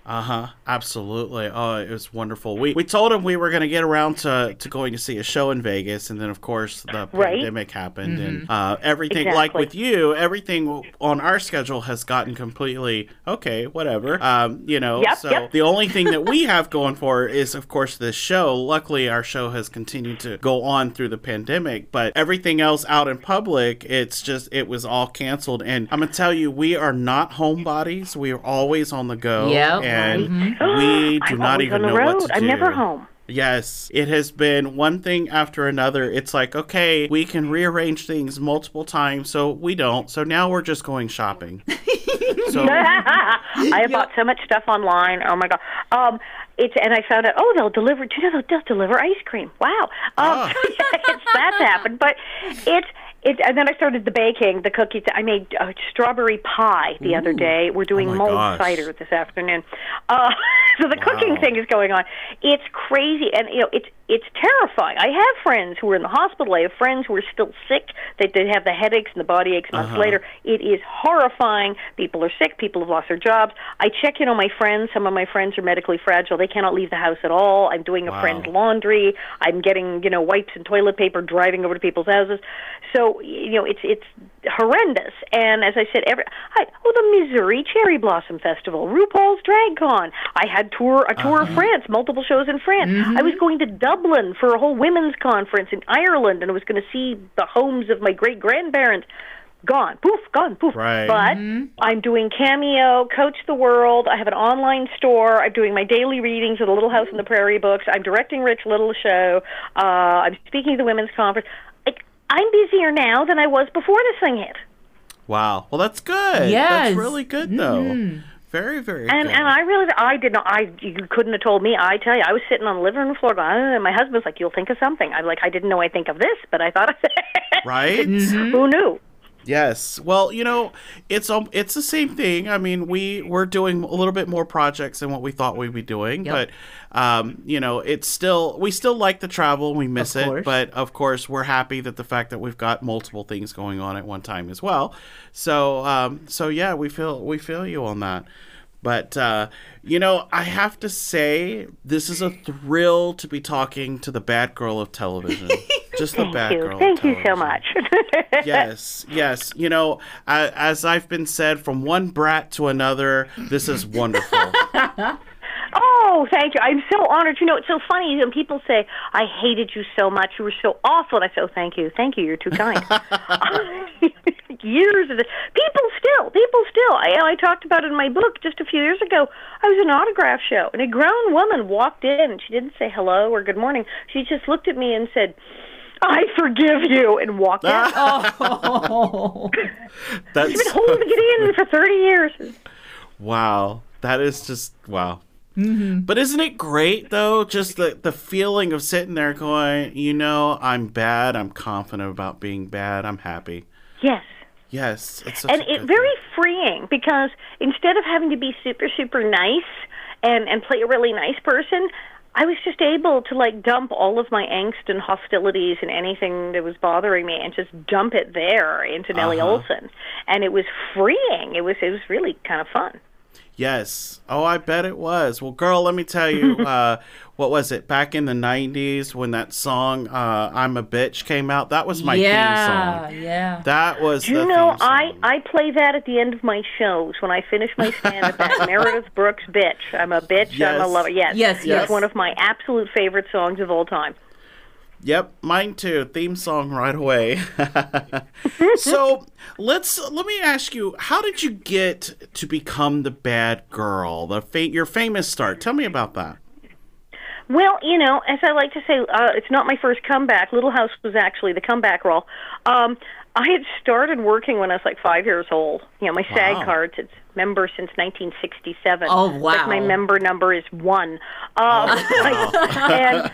Uh huh. Absolutely. Oh, it was wonderful. We we told him we were going to get around to, to going to see a show in Vegas, and then of course the Right. pandemic happened, and uh, everything like with you, everything on our schedule has gotten completely okay. Whatever. Um, you know. Yep, so yep. the only thing that we have going for is, of course, this show. Luckily, our show has continued to go on through the pandemic, but everything else out in public, it's just it was all canceled. And I'm gonna tell you, we are not homebodies. We are always on the go. Yep. And Mhm. [gasps] we do I'm not always even on the know road. what to I'm do. never home. Yes, it has been one thing after another. It's like, okay, we can rearrange things multiple times, so we don't. So now we're just going shopping. [laughs] so [laughs] I have bought so much stuff online. Oh my god! Um, it's and I found out. Oh, they'll deliver. Do you know they'll deliver ice cream? Wow! Um, Oh. it's that's happened, but it's. It, and then I started the baking, the cookies. I made a strawberry pie the other day. We're doing Oh gosh. cider this afternoon. Uh, [laughs] so the cooking thing is going on. It's crazy, and you know, it's it's terrifying. I have friends who are in the hospital. I have friends who are still sick. They they have the headaches and the body aches months Uh-huh. later. It is horrifying. People are sick. People have lost their jobs. I check in on my friends. Some of my friends are medically fragile. They cannot leave the house at all. I'm doing a Wow. friend's laundry. I'm getting you know wipes and toilet paper, driving over to people's houses. So you know it's it's horrendous. And as I said, every I, oh the Missouri Cherry Blossom Festival, RuPaul's Drag Con. I had tour a tour Uh-huh. of France, multiple shows in France. I was going to Dublin for a whole women's conference in Ireland, and I was going to see the homes of my great grandparents. gone, poof, gone, poof. Right. But I'm doing Cameo, Coach the World. I have an online store. I'm doing my daily readings of the Little House on the Prairie books. I'm directing Rich Little show. Uh, I'm speaking at the women's conference. Like, I'm busier now than I was before this thing hit. Wow. Well, that's good. Yes. That's really good, though. Very, very And good. and I really I did not I you couldn't have told me. I tell you, I was sitting on the living room floor going, "Uh," and my husband's like, "You'll think of something." I'm like, I didn't know I'd think of this, but I thought, of [laughs] it. right? who knew? Yes. Well, you know, it's um, it's the same thing. I mean, we we're doing a little bit more projects than what we thought we'd be doing, Yep. but um, you know, it's still we still like the travel, we miss it, but of course, we're happy that the fact that we've got multiple things going on at one time as well. So, um, so yeah, we feel we feel you on that. But uh, you know, I have to say, this is a thrill to be talking to the bad girl of television. [laughs] Just the Thank bad you, girl. thank you so much. [laughs] yes, yes. You know, uh, as I've been said, from one brat to another, this is wonderful. [laughs] Oh, thank you. I'm so honored. You know, it's so funny when people say, I hated you so much. You were so awful. And I say, oh, thank you. Thank you. You're too kind. [laughs] years of this. People still, people still. I, I talked about it in my book just a few years ago. I was at an autograph show, and a grown woman walked in, and she didn't say hello or good morning. She just looked at me and said, I forgive you, and walked [laughs] out. Oh. [laughs] That's She's been holding it in [laughs] for 30 years. wow. That is just wow. Mm-hmm. But isn't it great though? Just the the feeling of sitting there going, you know, I'm bad. I'm confident about being bad. I'm happy. Yes. Yes, it's and a it very thing. freeing because instead of having to be super super nice and and play a really nice person i was just able to like dump all of my angst and hostilities and anything that was bothering me and just dump it there into nellie Uh-huh. oleson. And it was freeing. It was it was really kind of fun Yes. Oh, I bet it was. Well, girl, let me tell you, [laughs] uh, what was it back in the '90s when that song uh, "I'm a Bitch" came out? That was my yeah, theme song. yeah. That was Do you the know theme I song. I play that at the end of my shows when I finish my stand up. that [laughs] Meredith Brooks bitch. I'm a bitch. I'm a lover. Yes, Yes, It's yes. one of my absolute favorite songs of all time. Yep, mine too. Theme song right away. [laughs] so let's let me ask you, how did you get to become the bad girl? The fa- your famous start. Tell me about that. Well, you know, as I like to say, uh, it's not my first comeback. Little House was actually the comeback role. Um, I had started working when I was like five years old. You know, my Wow. SAG cards. It's member since 1967. Oh, It's Like my member number is one. Um, and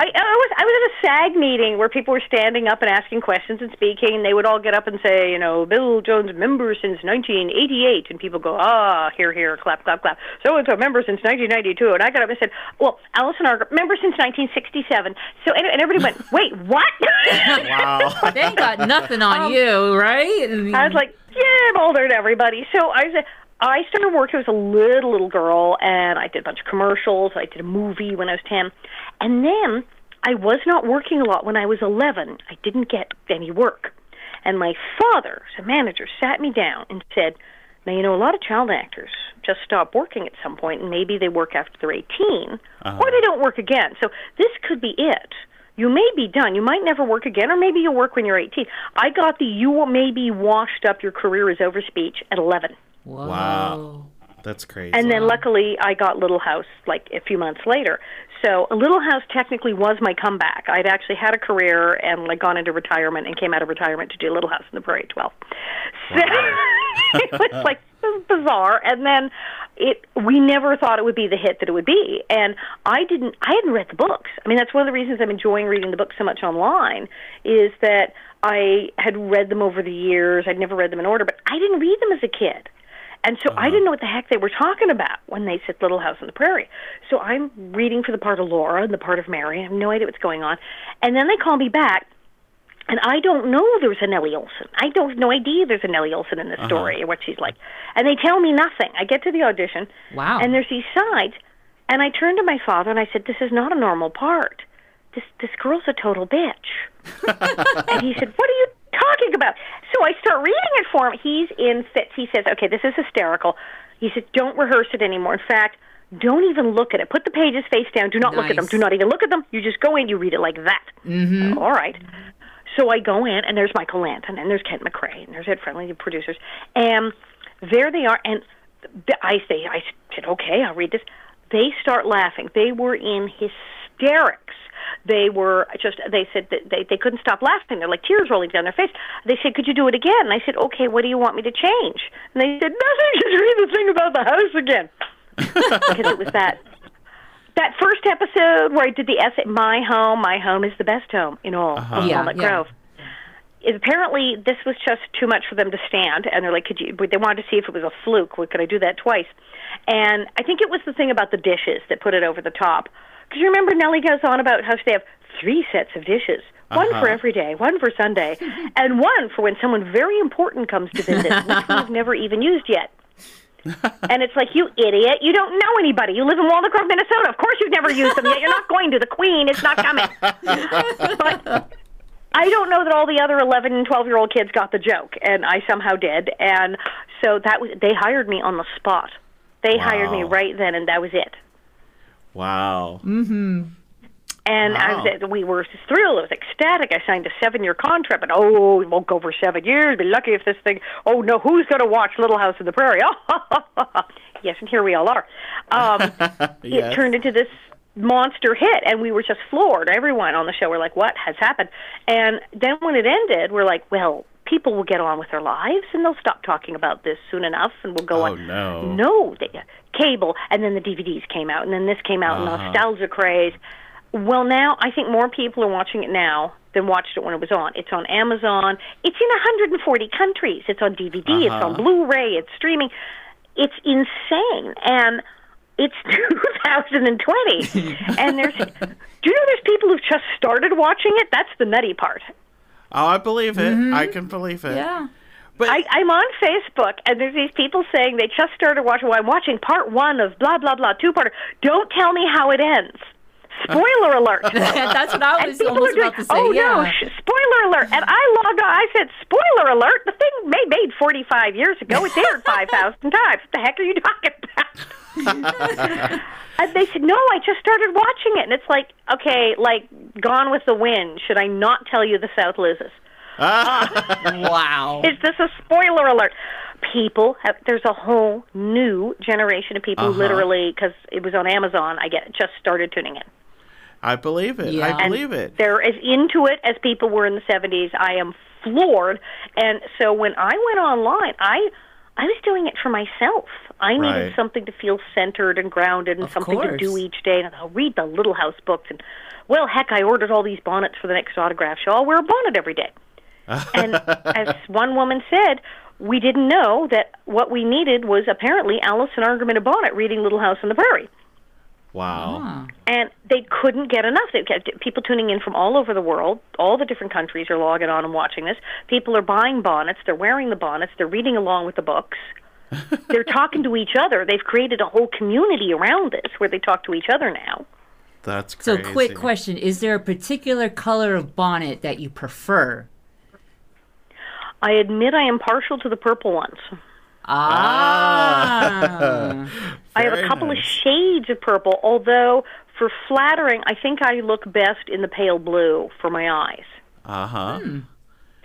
I, I was I was at a SAG meeting where people were standing up and asking questions and speaking, and they would all get up and say, you know, Bill Jones member since 1988, and people go, ah, here, here, clap, clap, clap. So and so member since 1992, and I got up and said, well, Allison Arger member since 1967. So and, and everybody went, wait, what? [laughs] Wow. They ain't got nothing on you, right? Um, I was like, yeah, I'm older than everybody. So I was. I started working as a little little girl, and I did a bunch of commercials. I did a movie when I was ten, and then I was not working a lot when I was eleven. I didn't get any work, and my father, as a manager, sat me down and said, "Now you know a lot of child actors just stop working at some point, and maybe they work after they're 18, or uh-huh. they don't work again. So this could be it." You may be done. You might never work again, or maybe you'll work when you're 18. I got the you may be washed up, your career is over speech at 11. Whoa. Wow. That's crazy. And then luckily I got Little House like a few months later. So Little House technically was my comeback. I'd actually had a career and like gone into retirement and came out of retirement to do Little House in the Prairie at 12. [laughs] So [laughs] it was like [laughs] bizarre and then it we never thought it would be the hit that it would be and I didn't I hadn't read the books. I mean that's one of the reasons I'm enjoying reading the books so much online is that I had read them over the years. I'd never read them in order, but I didn't read them as a kid. And so I uh-huh. didn't know what the heck they were talking about when they said Little House on the Prairie. So I'm reading for the part of Laura and the part of Mary. I have no idea what's going on. And then they call me back, and I don't know there's a Nellie Oleson. I don't have no idea there's a Nellie Oleson in this story or what she's like. And they tell me nothing. I get to the audition, Wow. and there's these sides, and I turned to my father and I said, "This is not a normal part. This this girl's a total bitch." [laughs] and he said, "What are you talking about?" So I start reading it for him. He's in fits. He says, "Okay, this is hysterical." He said, "Don't rehearse it anymore. In fact, don't even look at it. Put the pages face down. Do not look at them. Do not even look at them. You just go in. You read it like that." Mm-hmm. All right. So I go in, and there's Michael Landon, and there's Kent McCray, and there's Ed Friendly, the producers, and there they are. And I say, I said, okay, I'll read this. They start laughing. They were in hysterics. They were just, they said that they, they couldn't stop laughing. They're like tears rolling down their face. They said, could you do it again? And I said, okay, what do you want me to change? And they said, nothing, just read the thing about the house again. [laughs] because it was that that first episode where I did the essay, "My home, my home is the best home in all Uh-huh. of Yeah, Walnut yeah. Grove." Apparently this was just too much for them to stand, and they're like, "Could you?" They wanted to see if it was a fluke. Well, Could I do that twice? And I think it was the thing about the dishes that put it over the top. Because you remember Nellie goes on about how they have three sets of dishes. One Uh-huh. for every day, one for Sunday, and one for when someone very important comes to visit, [laughs] which we've never even used yet. [laughs] And it's like, you idiot, you don't know anybody. You live in Walnut Grove, Minnesota. Of course you've never used them yet. You're not [laughs] going to. The Queen is not coming. but I don't know that all the other 11 and 12 year old kids got the joke, and I somehow did. And so that was, they hired me on the spot. They hired me right then, and that was it. Wow. Mm-hmm. And I was, we were thrilled. I was ecstatic. I signed a seven-year contract, but oh, it won't go for seven years. Be lucky if this thing. Oh no, who's going to watch Little House on the Prairie? [laughs] yes, and here we all are. Um, [laughs] Yes. It turned into this monster hit, and we were just floored. Everyone on the show were like, "What has happened?" And then when it ended, we're like, "Well." People will get on with their lives, and they'll stop talking about this soon enough, and we'll go on. Oh, on. no. No, they, cable, and then the DVDs came out, and then this came out, Uh-huh. nostalgia craze. Well, now I think more people are watching it now than watched it when it was on. It's on Amazon. It's in 140 countries. It's on DVD. It's on Uh-huh. Blu-ray. It's streaming. It's insane, and it's [laughs] 2020. [laughs] and there's, do you know there's people who've just started watching it? That's the nutty part. Oh, I believe it. I can believe it. Yeah. But I, I'm on Facebook, and there's these people saying they just started watching. Well, I'm watching part one of blah blah blah, two part. Don't tell me how it ends. Spoiler alert. [laughs] That's what I and was people almost are doing, about to say. oh yeah. no, sh- spoiler alert! And I logged on. I said, spoiler alert. The thing may made 45 years ago. It's aired [laughs] 5,000 times. What the heck are you talking about? [laughs] and they said, no, I just started watching it, and it's like, okay, like Gone with the Wind. Should I not tell you the South loses? Wow. Is this a spoiler alert? People have. There's a whole new generation of people who Uh-huh. literally, because it was on Amazon, I get just started tuning in. I believe it. Yeah. I And believe it. They're as into it as people were in the 70s. I am floored. And so when I went online, I I was doing it for myself. I needed Right. something to feel centered and grounded and Of something to do each day. And I'll read the Little House books. And well, heck, I ordered all these bonnets for the next autograph show. I'll wear a bonnet every day. and [laughs] as one woman said, we didn't know that what we needed was apparently Alice Allison Argerman a bonnet reading Little House on the Prairie Wow. Ah. and they couldn't get enough. They kept people tuning in from all over the world. All the different countries are logging on and watching this. People are buying bonnets. They're wearing the bonnets. They're reading along with the books. [laughs] they're talking to each other. They've created a whole community around this where they talk to each other now. That's So, quick question: Is there a particular color of bonnet that you prefer? I admit I am partial to the purple ones. Ah. [laughs] I have a Very couple of shades of purple, although for flattering, I think I look best in the pale blue for my eyes. Uh huh.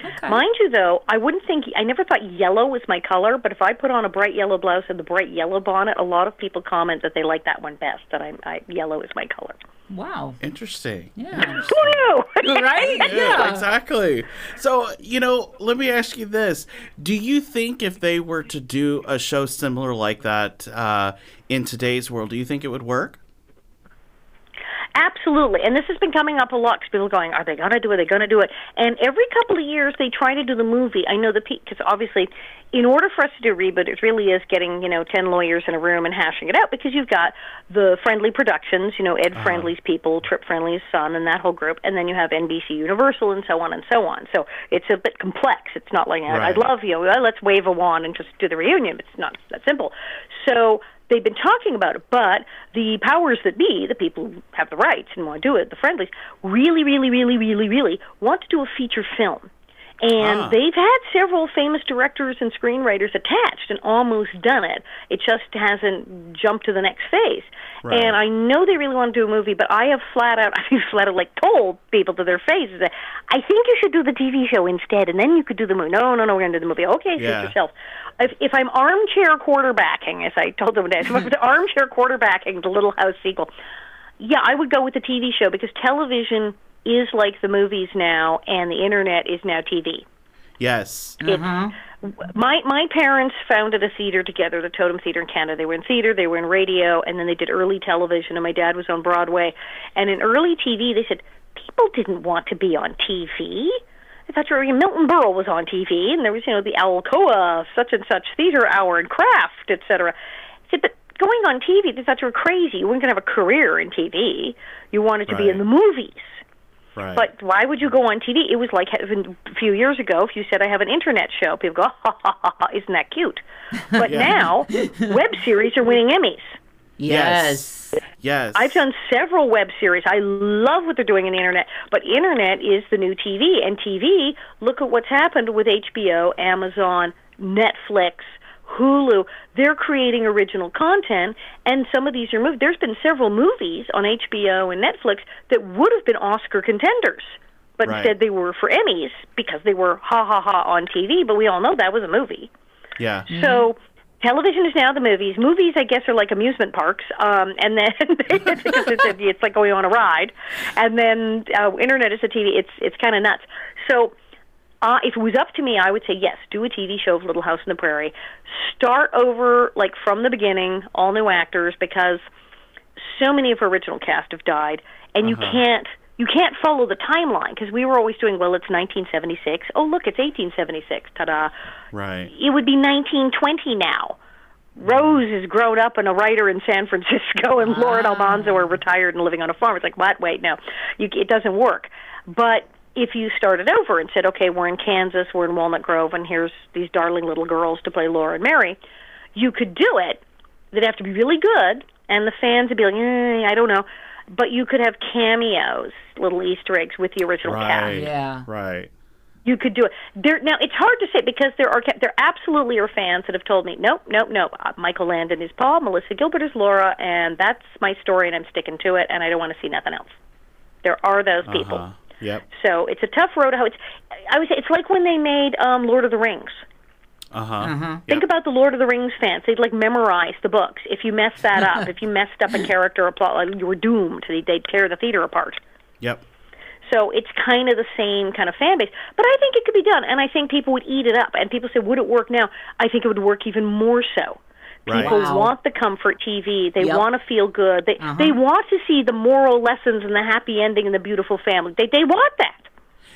Okay. Mind you, though, I wouldn't think I never thought yellow was my color, but if I put on a bright yellow blouse and the bright yellow bonnet, a lot of people comment that they like that one best. That I'm I, yellow is my color. wow. Interesting. Yeah. [laughs] Who knew? right? [laughs] Yeah, exactly. So, you know, let me ask you this. Do you think if they were to do a show similar like that uh, in today's world, do you think it would work? Absolutely, and this has been coming up a lot because people are going, "Are they going to do it? Are they going to do it?" And every couple of years they try to do the movie. I know the because obviously, in order for us to do a reboot, it really is getting you know ten lawyers in a room and hashing it out because you've got the Friendly Productions, you know Ed uh-huh. Friendly's people, Trip Friendly's son, and that whole group, and then you have NBC Universal and so on and so on. So it's a bit complex. It's not like Right. I'd love you let's wave a wand and just do the reunion. It's not that simple. So they've been talking about it, but the powers that be, the people who have the rights and want to do it, the friendlies, really, really, really, really, really want to do a feature film. And Ah. they've had several famous directors and screenwriters attached and almost done it. It just hasn't jumped to the next phase. Right. And I know they really want to do a movie, but I have flat out, [laughs] I mean, flat out like told people to their faces that I think you should do the TV show instead, and then you could do the movie. No, no, no, we're going to do the movie. Okay, Yeah. suit yourself. If, if I'm armchair quarterbacking, as I told them [laughs] if I'm armchair quarterbacking the Little House sequel, yeah, I would go with the TV show because television is like the movies now, and the internet is now TV. Yes. My my parents founded a theater together, the Totem Theater in Canada. They were in theater, they were in radio, and then they did early television. And my dad was on Broadway. And in early TV, they said people didn't want to be on TV. I thought you were, Milton Berle was on TV, and there was you know the Alcoa such and such theater hour and craft, etc. I said, but going on TV, they thought you were crazy. You weren't going to have a career in TV. You wanted to be in the movies. Right. But why would you go on TV? It was like a few years ago, if you said I have an internet show, people go, ha ha ha, ha isn't that cute? [laughs] But Yeah. now, [laughs] web series are winning Emmys. Yes. yes. I've done several web series. I love what they're doing in the internet, but internet is the new TV. And TV, look at what's happened with HBO, Amazon, Netflix, Hulu. They're creating original content, and some of these are movies. There's been several movies on HBO and Netflix that would have been Oscar contenders. But Right. instead, they were for Emmys because they were ha ha ha on TV. But we all know that was a movie. yeah. So mm-hmm. Television is now the movies. Movies, I guess, are like amusement parks, um, and then [laughs] because it's, a, it's like going on a ride, and then uh, internet is a TV. It's it's kind of nuts. So. Uh, if it was up to me, I would say yes. Do a TV show of Little House on the Prairie. Start over, like from the beginning, all new actors, because so many of her original cast have died, and you can't you can't follow the timeline because we were always doing well. It's 1976. Oh, look, it's 1876. Ta-da! Right. it would be 1920 now. Rose is grown up and a writer in San Francisco, and Laura Almanzo are retired and living on a farm. It's like, what? Wait, no, you, it doesn't work. But if you started over and said, okay, we're in Kansas, we're in Walnut Grove, and here's these darling little girls to play Laura and Mary, you could do it. They'd have to be really good, and the fans would be like, eh, I don't know. But you could have cameos, little Easter eggs with the original cast Yeah. Right. you could do it. There now it's hard to say because there are there absolutely are fans that have told me nope, nope, nope. Uh, Michael Landon is Paul, Melissa Gilbert is Laura, and that's my story, and I'm sticking to it, and I don't want to see nothing else. There are those people. Uh-huh. Yep. So it's a tough road. How it's I would say it's like when they made um, Lord of the Rings. Uh huh. Think about the Lord of the Rings fans. They'd like memorize the books. If you messed that up, [laughs] if you messed up a character or plot, like, you were doomed. They'd, they'd tear the theater apart. Yep. So it's kind of the same kind of fan base. But I think it could be done, and I think people would eat it up. And people say, would it work now? I think it would work even more so. Right. People Wow. want the comfort TV. They Yep. want to feel good. They they want to see the moral lessons and the happy ending and the beautiful family. They they want that.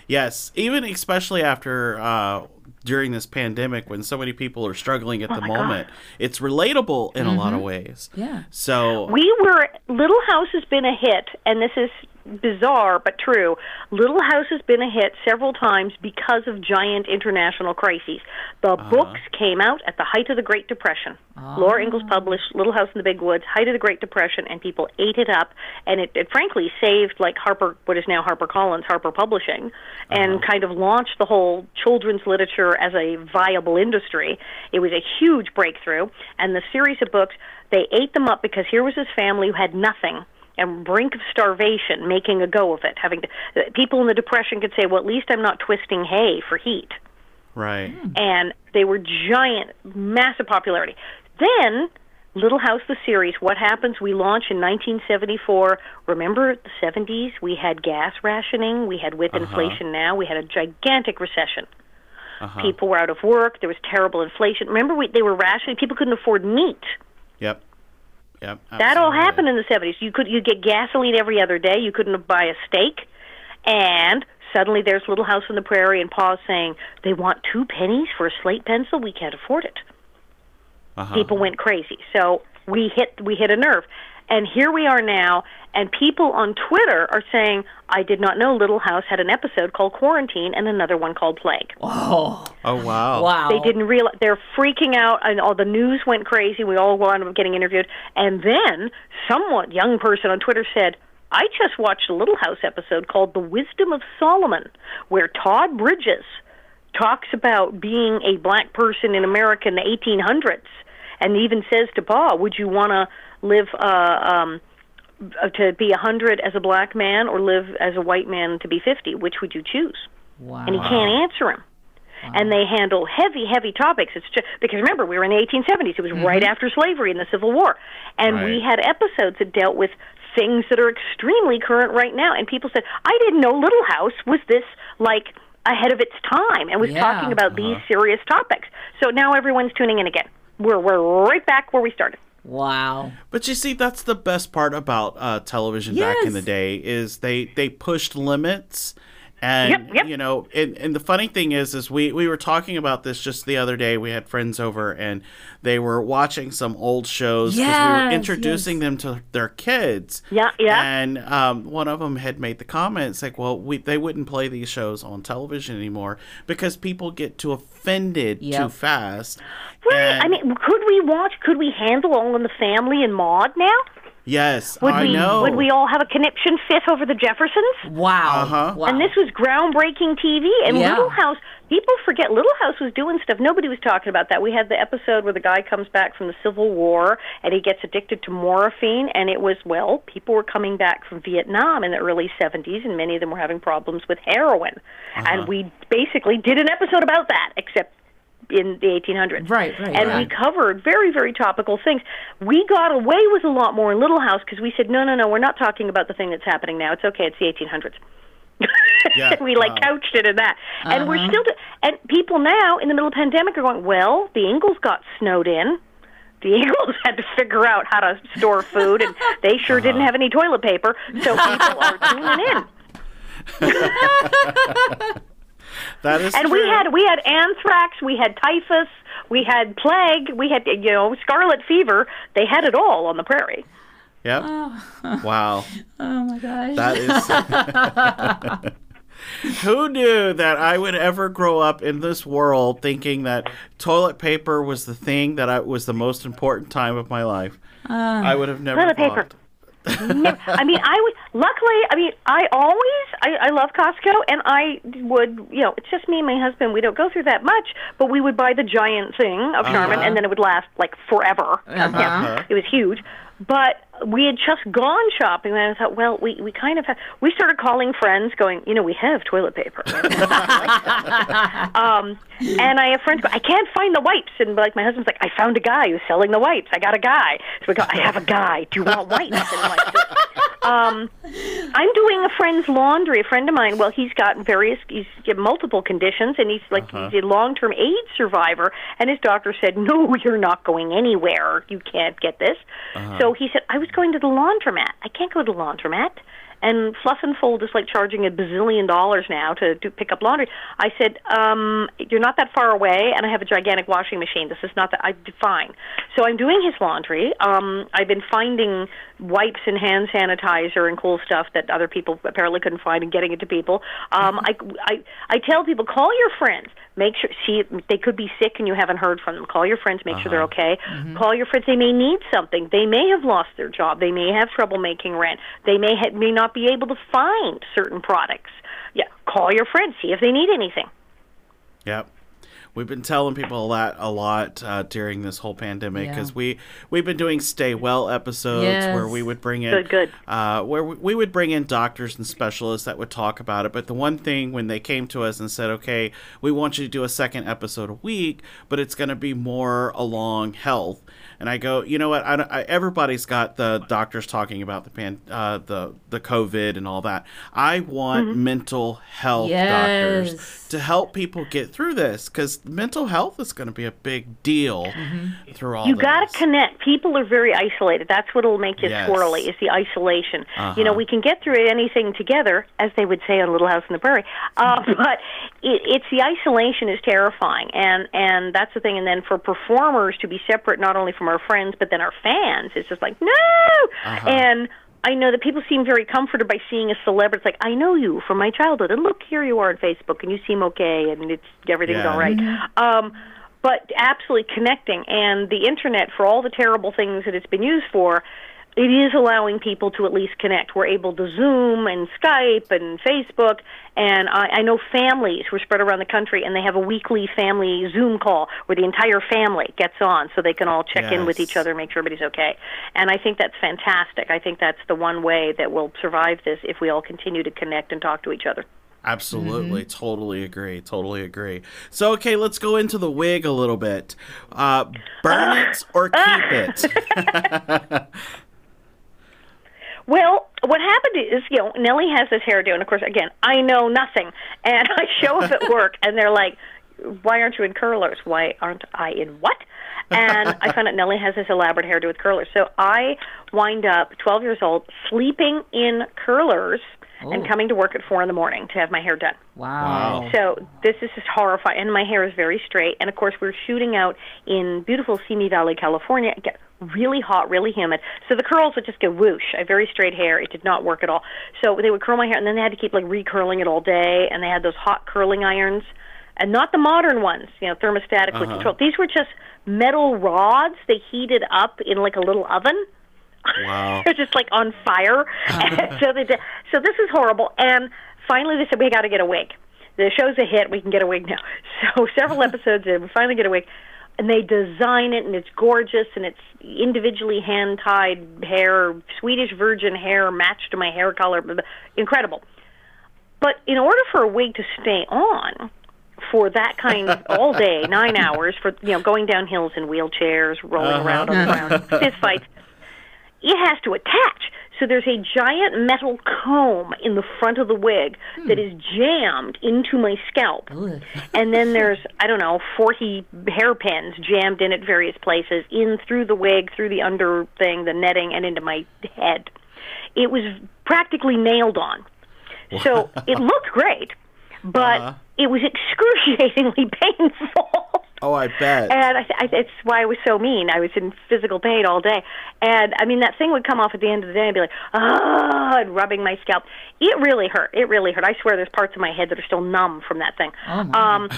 Yes. Even especially after uh, during this pandemic when so many people are struggling at oh the my God. moment, it's relatable in a lot of mm-hmm. ways. Yeah. So We were Little House has been a hit, and this is bizarre but true. Little House has been a hit several times because of giant international crises. The uh-huh. books came out at the height of the Great Depression. Laura Ingalls ah. published Little House in the Big Woods, height of the Great Depression, and people ate it up. And it, it frankly saved like Harper, what is now Harper Collins, Harper Publishing, and uh-huh. kind of launched the whole children's literature as a viable industry. It was a huge breakthrough, and the series of books they ate them up because here was this family who had nothing and brink of starvation, making a go of it. Having to, people in the depression could say, "Well, at least I'm not twisting hay for heat." right. and they were giant, massive popularity. Then, Little House the series. What happens? We launch in 1974. Remember the 70s? We had gas rationing. We had with inflation now. We had a gigantic recession. Uh-huh. People were out of work. There was terrible inflation. Remember, we, they were rationing. People couldn't afford meat. Yep. Yep. That all happened in the 70s. You could you get gasoline every other day. You couldn't buy a steak, and suddenly there's Little House on the Prairie, and Pa's saying they want two pennies for a slate pencil. We can't afford it. Uh-huh. People went crazy. So we hit we hit a nerve, and here we are now. And people on Twitter are saying, "I did not know Little House had an episode called Quarantine and another one called Plague." Oh. Oh wow. Wow. They didn't realize they're freaking out, and all the news went crazy. We all wound up getting interviewed, and then someone, young person on Twitter, said, "I just watched a Little House episode called The Wisdom of Solomon, where Todd Bridges talks about being a black person in America in the 1800s, and even says to Pa, "Would you want to live uh, um, uh, to be a hundred as a black man, or live as a white man to be 50? Which would you choose?" Wow. And he can't answer him. And they handle heavy, heavy topics. It's just because remember we were in the 1870s. It was right after slavery and the Civil War, and we had episodes that dealt with things that are extremely current right now. And people said, "I didn't know Little House was this like ahead of its time and was Yeah. talking about these serious topics." So now everyone's tuning in again. We're we're right back where we started. Wow. But you see, that's the best part about uh, television back in the day is they they pushed limits, and Yep, yep. you know, and, and the funny thing is, is we we were talking about this just the other day. We had friends over, and they were watching some old shows we were Yes, introducing them to their kids. Yeah, yeah. And um, one of them had made the comments like, "Well, we they wouldn't play these shows on television anymore because people get too offended too fast." Right. And- I mean, could we watch? Could we handle All in the Family and Maude now? Yes, Would I we? know. Would we all have a conniption fit over the Jeffersons? Wow. Uh-huh. Wow. And this was groundbreaking TV. And Yeah. Little House, people forget Little House was doing stuff. Nobody was talking about that. We had the episode where the guy comes back from the Civil War and he gets addicted to morphine. And it was, well, people were coming back from Vietnam in the early 70s, and many of them were having problems with heroin. And we basically did an episode about that, except in the 1800s. Right, right, And we covered very, very topical things. We got away with a lot more in Little House because we said, no, no, no, we're not talking about the thing that's happening now. It's okay. It's the 1800s. Yeah, [laughs] we like wow. couched it in that, and we're Uh-huh. still. Do- and people now in the middle of the pandemic are going, well, the Ingalls got snowed in. The Ingalls [laughs] had to figure out how to store food, and they sure didn't Uh-huh. have any toilet paper. So people are tuning in. [laughs] [laughs] that is And we had we had anthrax, we had typhus, we had plague, we had you know scarlet fever. They had it all on the prairie. Yep. Oh. Wow. [laughs] oh my gosh. That is. [laughs] Who knew that I would ever grow up in this world thinking that toilet paper was the thing that I was the most important time of my life? Uh. I would have never Toilet thought. paper. Never- I mean, I would. Luckily, I mean, I always. I, I love Costco, and I would. You know, it's just me and my husband. We don't go through that much, but we would buy the giant thing of uh-huh. Charmin, and then it would last like forever. Yeah, it was huge. But we had just gone shopping, and I thought, well, we we kind of have. We started calling friends, going, you know, we have toilet paper. [laughs] um, and I have friends go, I can't find the wipes, and like my husband's like, I found a guy who's selling the wipes. I got a guy. So we go, I have a guy. Do you want wipes? And I'm like, um, I'm doing a friend's laundry. A friend of mine. Well, he's got various. He's got multiple conditions, and he's like he's a long-term AIDS survivor. And his doctor said, "No, you're not going anywhere. You can't get this." So he said, "I was going to the laundromat. I can't go to the laundromat." And Fluff and Fold is like charging a bazillion dollars now to do pick up laundry. I said, um, "You're not that far away, and I have a gigantic washing machine. This is not that I fine." So I'm doing his laundry. Um, I've been finding wipes and hand sanitizer and cool stuff that other people apparently couldn't find, and getting it to people. Um, I, I I tell people, call your friends. Make sure see they could be sick and you haven't heard from them. Call your friends. Make sure they're uh-huh. okay. Mm-hmm. Call your friends. They may need something. They may have lost their job. They may have trouble making rent. They may ha- may not be able to find certain products. Yeah, call your friends. See if they need anything. Yep. We've been telling people that a lot uh, during this whole pandemic Yeah. because we we've been doing stay well episodes where we would bring in Good, good. uh, where we, we would bring in doctors and specialists that would talk about it. But the one thing when they came to us and said, "Okay, we want you to do a second episode a week, but it's going to be more along health," and I go, "You know what? I, I, everybody's got the doctors talking about the pan, uh, the the COVID and all that. I want Mm-hmm. mental health Yes. doctors to help people get through this because mental health is going to be a big deal through all You this. got to connect. People are very isolated. That's what'll make you Yes. swirly is the isolation. You know, Uh-huh. we can get through anything together, as they would say on Little House on the Prairie. Uh, [laughs] but it, it's the isolation is terrifying, and and that's the thing. And then for performers to be separate, not only from our friends but then our fans, it's just like no. Uh-huh. And I know that people seem very comforted by seeing a celebrity. It's like I know you from my childhood, and look here you are on Facebook, and you seem okay, and it's everything's Yeah. all right. Um, but absolutely connecting, and the internet for all the terrible things that it's been used for. It is allowing people to at least connect. We're able to Zoom and Skype and Facebook, and I, I know families who are spread around the country, and they have a weekly family Zoom call where the entire family gets on, so they can all check in with each other, make sure everybody's okay. And I think that's fantastic. I think that's the one way that we'll survive this if we all continue to connect and talk to each other. Absolutely, totally agree, totally agree. So, okay, let's go into the wig a little bit. Uh, burn [laughs] it or keep it. [laughs] Well, what happened is, you know, Nellie has this hairdo, and of course, again, I know nothing, and [laughs] I show up at work, and they're like, "Why aren't you in curlers? Why aren't I in what?" And I found out Nellie has this elaborate hairdo with curlers, so I wind up 12 years old, sleeping in curlers, and Oh. coming to work at four in the morning to have my hair done. Wow. Wow. So this is just horrifying, and my hair is very straight. And of course, we're shooting out in beautiful Simi Valley, California. It gets really hot, really humid. So the curls would just go whoosh. I have very straight hair. It did not work at all. So they would curl my hair, and then they had to keep like recurling it all day. And they had those hot curling irons, and not the modern ones, you know, thermostatically Uh-huh. controlled. These were just metal rods. They heated up in like a little oven. Wow. They're just like on fire. [laughs] And so they did, so this is horrible. And finally, they said we got to get a wig. The show's a hit. We can get a wig now. [laughs] So several [laughs] episodes in, we finally get a wig, and they design it, and it's gorgeous, and it's individually hand tied hair, Swedish virgin hair matched to my hair color, incredible. But in order for a wig to stay on for that kind of all day, nine hours for you know going down hills in wheelchairs, rolling Uh-huh. around on the ground, fist fights, it has to attach. So there's a giant metal comb in the front of the wig that is jammed into my scalp. And then there's, I don't know, 40 hairpins jammed in at various places, in through the wig, through the under thing, the netting, and into my head. It was practically nailed on. So [laughs] it looked great, but Uh-huh. It was excruciatingly [laughs] painful. Oh, I bet. And I, I, it's why I was so mean. I was in physical pain all day. And I mean, that thing would come off at the end of the day and be like, ah, and rubbing my scalp. It really hurt. It really hurt. I swear there's parts of my head that are still numb from that thing. Oh, my. Um,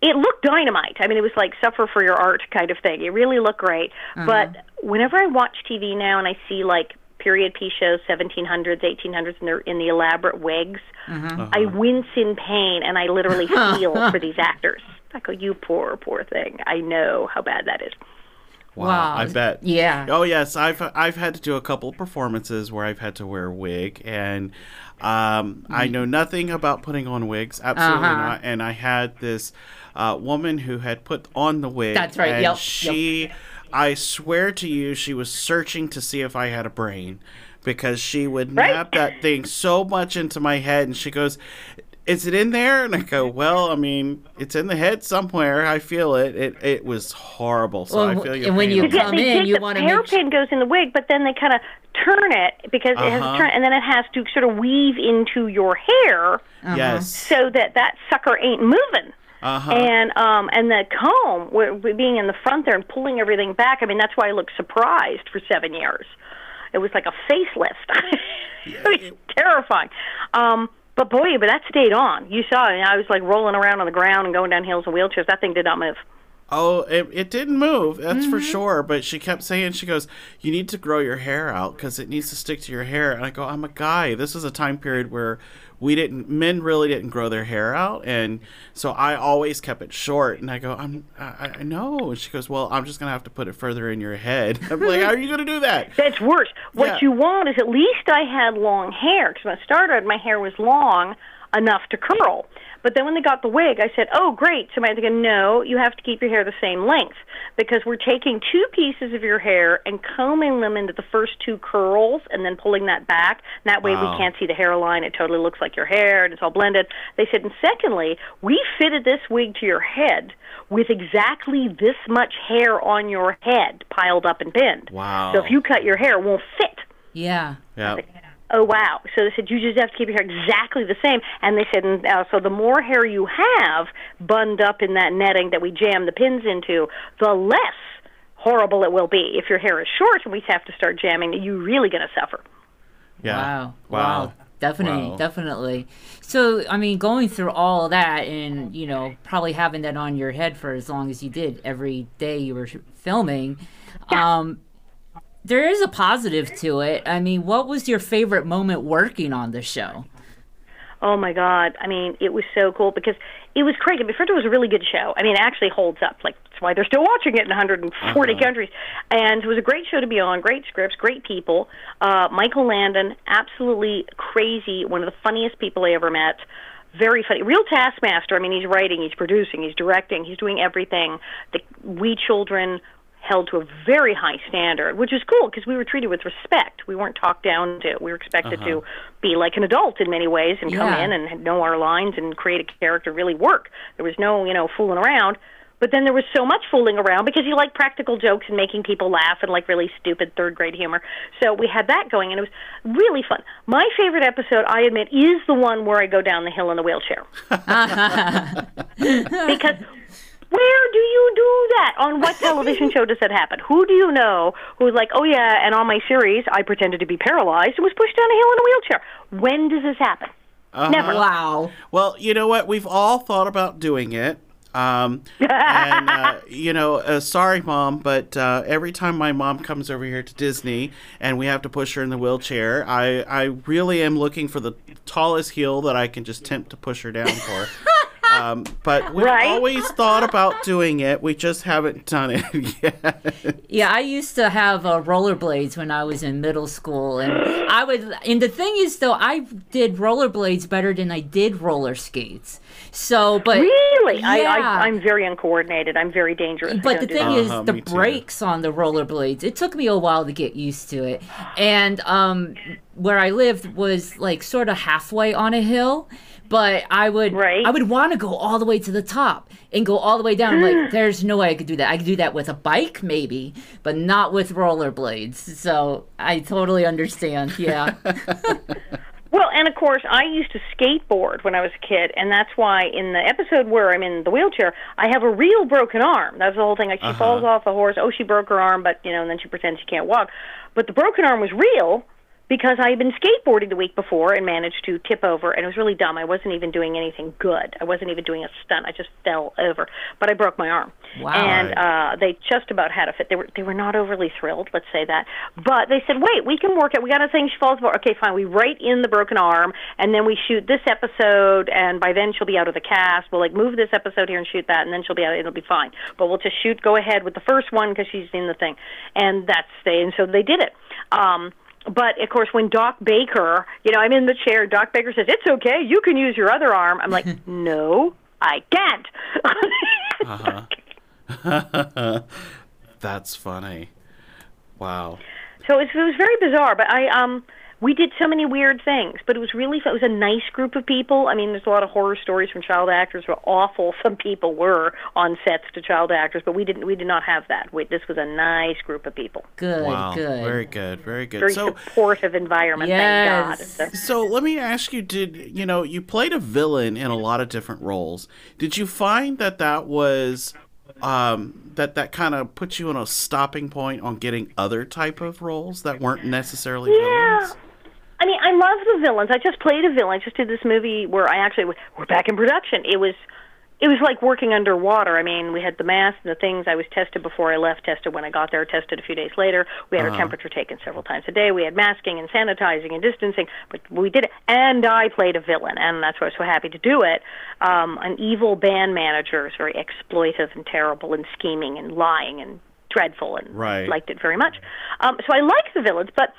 it looked dynamite. I mean, it was like suffer for your art kind of thing. It really looked great. But whenever I watch TV now and I see like period piece shows, 1700s, 1800s, and they're in the elaborate wigs, I wince in pain and I literally [laughs] feel for these actors. I go, you poor, poor thing. I know how bad that is. Wow, Wow. I bet. Yeah. Oh yes, I've I've had to do a couple of performances where I've had to wear a wig, and um, I know nothing about putting on wigs, absolutely Uh-huh. not. And I had this uh, woman who had put on the wig. That's right, And yep, yep. She, I swear to you, she was searching to see if I had a brain, because she would Right. nap that thing so much into my head, and she goes. Is it in there? And I go, well, I mean, it's in the head somewhere. I feel it. It it was horrible. So I feel your and when you on that. Yeah, come they in, you wanna make hairpin goes in the wig, but then they kind of turn it because it has Uh-huh. to turn, and then it has to sort of weave into your hair Yes. so that that sucker ain't moving. Uh-huh. And um and the comb wi- wi- being in the front there and pulling everything back. I mean, that's why I looked surprised for seven years. It was like a facelift. [laughs] it was terrifying. Um, but boy, but that stayed on. You saw it. I was like rolling around on the ground and going down hills in wheelchairs. That thing did not move. Oh, it, it didn't move. That's for Mm-hmm. sure. But she kept saying, she goes, "You need to grow your hair out because it needs to stick to your hair." And I go, "I'm a guy. This is a time period where we didn't, men really didn't grow their hair out, and so I always kept it short." And I go, "I'm, I, I know." And she goes, "Well, I'm just gonna have to put it further in your head." [laughs] I'm like, "How are you gonna do that?" That's worse. What Yeah. you want is at least I had long hair because when I started, my hair was long enough to curl. But then when they got the wig, I said, "Oh, great!" So I had to "No, you have to keep your hair the same length because we're taking two pieces of your hair and combing them into the first two curls and then pulling that back. And that way Wow. we can't see the hairline. It totally looks like your hair and it's all blended." They said, "And secondly, we fitted this wig to your head." With exactly this much hair on your head piled up and pinned. Wow. So if you cut your hair, it won't fit. Yeah. Yeah. Oh wow! So they said you just have to keep your hair exactly the same, and they said, and, uh, so the more hair you have bunned up in that netting that we jam the pins into, the less horrible it will be. If your hair is short and we have to start jamming, you're really going to suffer. Yeah. Wow. Wow. Wow. Definitely, Wow. definitely. So, I mean, going through all of that and, you know, probably having that on your head for as long as you did every day you were sh- filming, um, there is a positive to it. I mean, what was your favorite moment working on the show? Oh my God! I mean, it was so cool because it was crazy. But first, it was a really good show. I mean, it actually holds up. Like that's why they're still watching it in 140 Uh-huh. countries. And it was a great show to be on. Great scripts, great people. Uh, Michael Landon, absolutely crazy. One of the funniest people I ever met. Very funny, real taskmaster. I mean, he's writing, he's producing, he's directing, he's doing everything. The we children held to a very high standard, which is cool because we were treated with respect. We weren't talked down to. We were expected to uh-huh. be like an adult in many ways and come in and know our lines and create a character really work. There was no, you know, fooling around. But then there was so much fooling around because you like practical jokes and making people laugh and like really stupid third grade humor. So we had that going and it was really fun. My favorite episode, I admit, is the one where I go down the hill in the wheelchair. [laughs] [laughs] because where do you do that? On what [laughs] television show does that happen? Who do you know who's like, oh yeah, and on my series, I pretended to be paralyzed and was pushed down a hill in a wheelchair? When does this happen? Never. Wow. Well, you know what? We've all thought about doing it. Um, and, uh, [laughs] you know, uh, sorry, mom, but uh, every time my mom comes over here to Disney and we have to push her in the wheelchair, I, I really am looking for the tallest heel that I can just tempt to push her down for. [laughs] um, but we've Right? always thought about doing it. We just haven't done it [laughs] yet. Yeah, I used to have uh, rollerblades when I was in middle school, and I would. And the thing is, though, I did rollerblades better than I did roller skates. So, but Really? I, Yeah. I, I'm very uncoordinated. I'm very dangerous. But the thing that. is, Uh-huh, the me too. brakes on the rollerblades. It took me a while to get used to it, and um, where I lived was like sort of halfway on a hill. But I would, Right. I would want to go all the way to the top and go all the way down. Like, [sighs] there's no way I could do that. I could do that with a bike, maybe, but not with rollerblades. So I totally understand. Yeah. [laughs] Well, and of course, I used to skateboard when I was a kid, and that's why in the episode where I'm in the wheelchair, I have a real broken arm. That's the whole thing. Like she uh-huh. falls off a horse. Oh, she broke her arm, but you know, and then she pretends she can't walk. But the broken arm was real because I had been skateboarding the week before and managed to tip over, and it was really dumb. I wasn't even doing anything good. I wasn't even doing a stunt. I just fell over, but I broke my arm. Wow. And uh, they just about had a fit. They were they were not overly thrilled, let's say that. But they said, "Wait, we can work it. We got a thing. She falls over. Okay, fine. We write in the broken arm, and then we shoot this episode. And by then she'll be out of the cast. We'll like move this episode here and shoot that, and then she'll be out. It'll be fine. But we'll just shoot. Go ahead with the first one because she's in the thing, and that's they. And so they did it. Um, but of course, when Doc Baker, you know, I'm in the chair. Doc Baker says, "It's okay. You can use your other arm." I'm like, [laughs] "No, I can't." [laughs] [laughs] That's funny. Wow. So it was, it was very bizarre, but I um we did so many weird things, but it was really fun. It was a nice group of people. I mean, there's a lot of horror stories from child actors. How awful [laughs] some people were on sets to child actors, but we didn't. We did not have that. We, this was a nice group of people. Good. Wow. Good. Very good. Very good. Very so, supportive environment. Yes. Thank God. So let me ask you: Did you know you played a villain in a lot of different roles? Did you find that that was um, that that kind of put you on a stopping point on getting other type of roles that weren't necessarily Yeah. villains? I mean, I love the villains. I just played a villain. I just did this movie where I actually we're back in production. It was it was like working underwater. I mean, we had the mask and the things. I was tested before I left, tested when I got there, tested a few days later. We had our temperature taken several times a day. We had masking and sanitizing and distancing, but we did it. And I played a villain, and that's why I was so happy to do it. Um, an evil band manager is very exploitive and terrible and scheming and lying and dreadful, and Right. liked it very much. Um, so I like the villains, but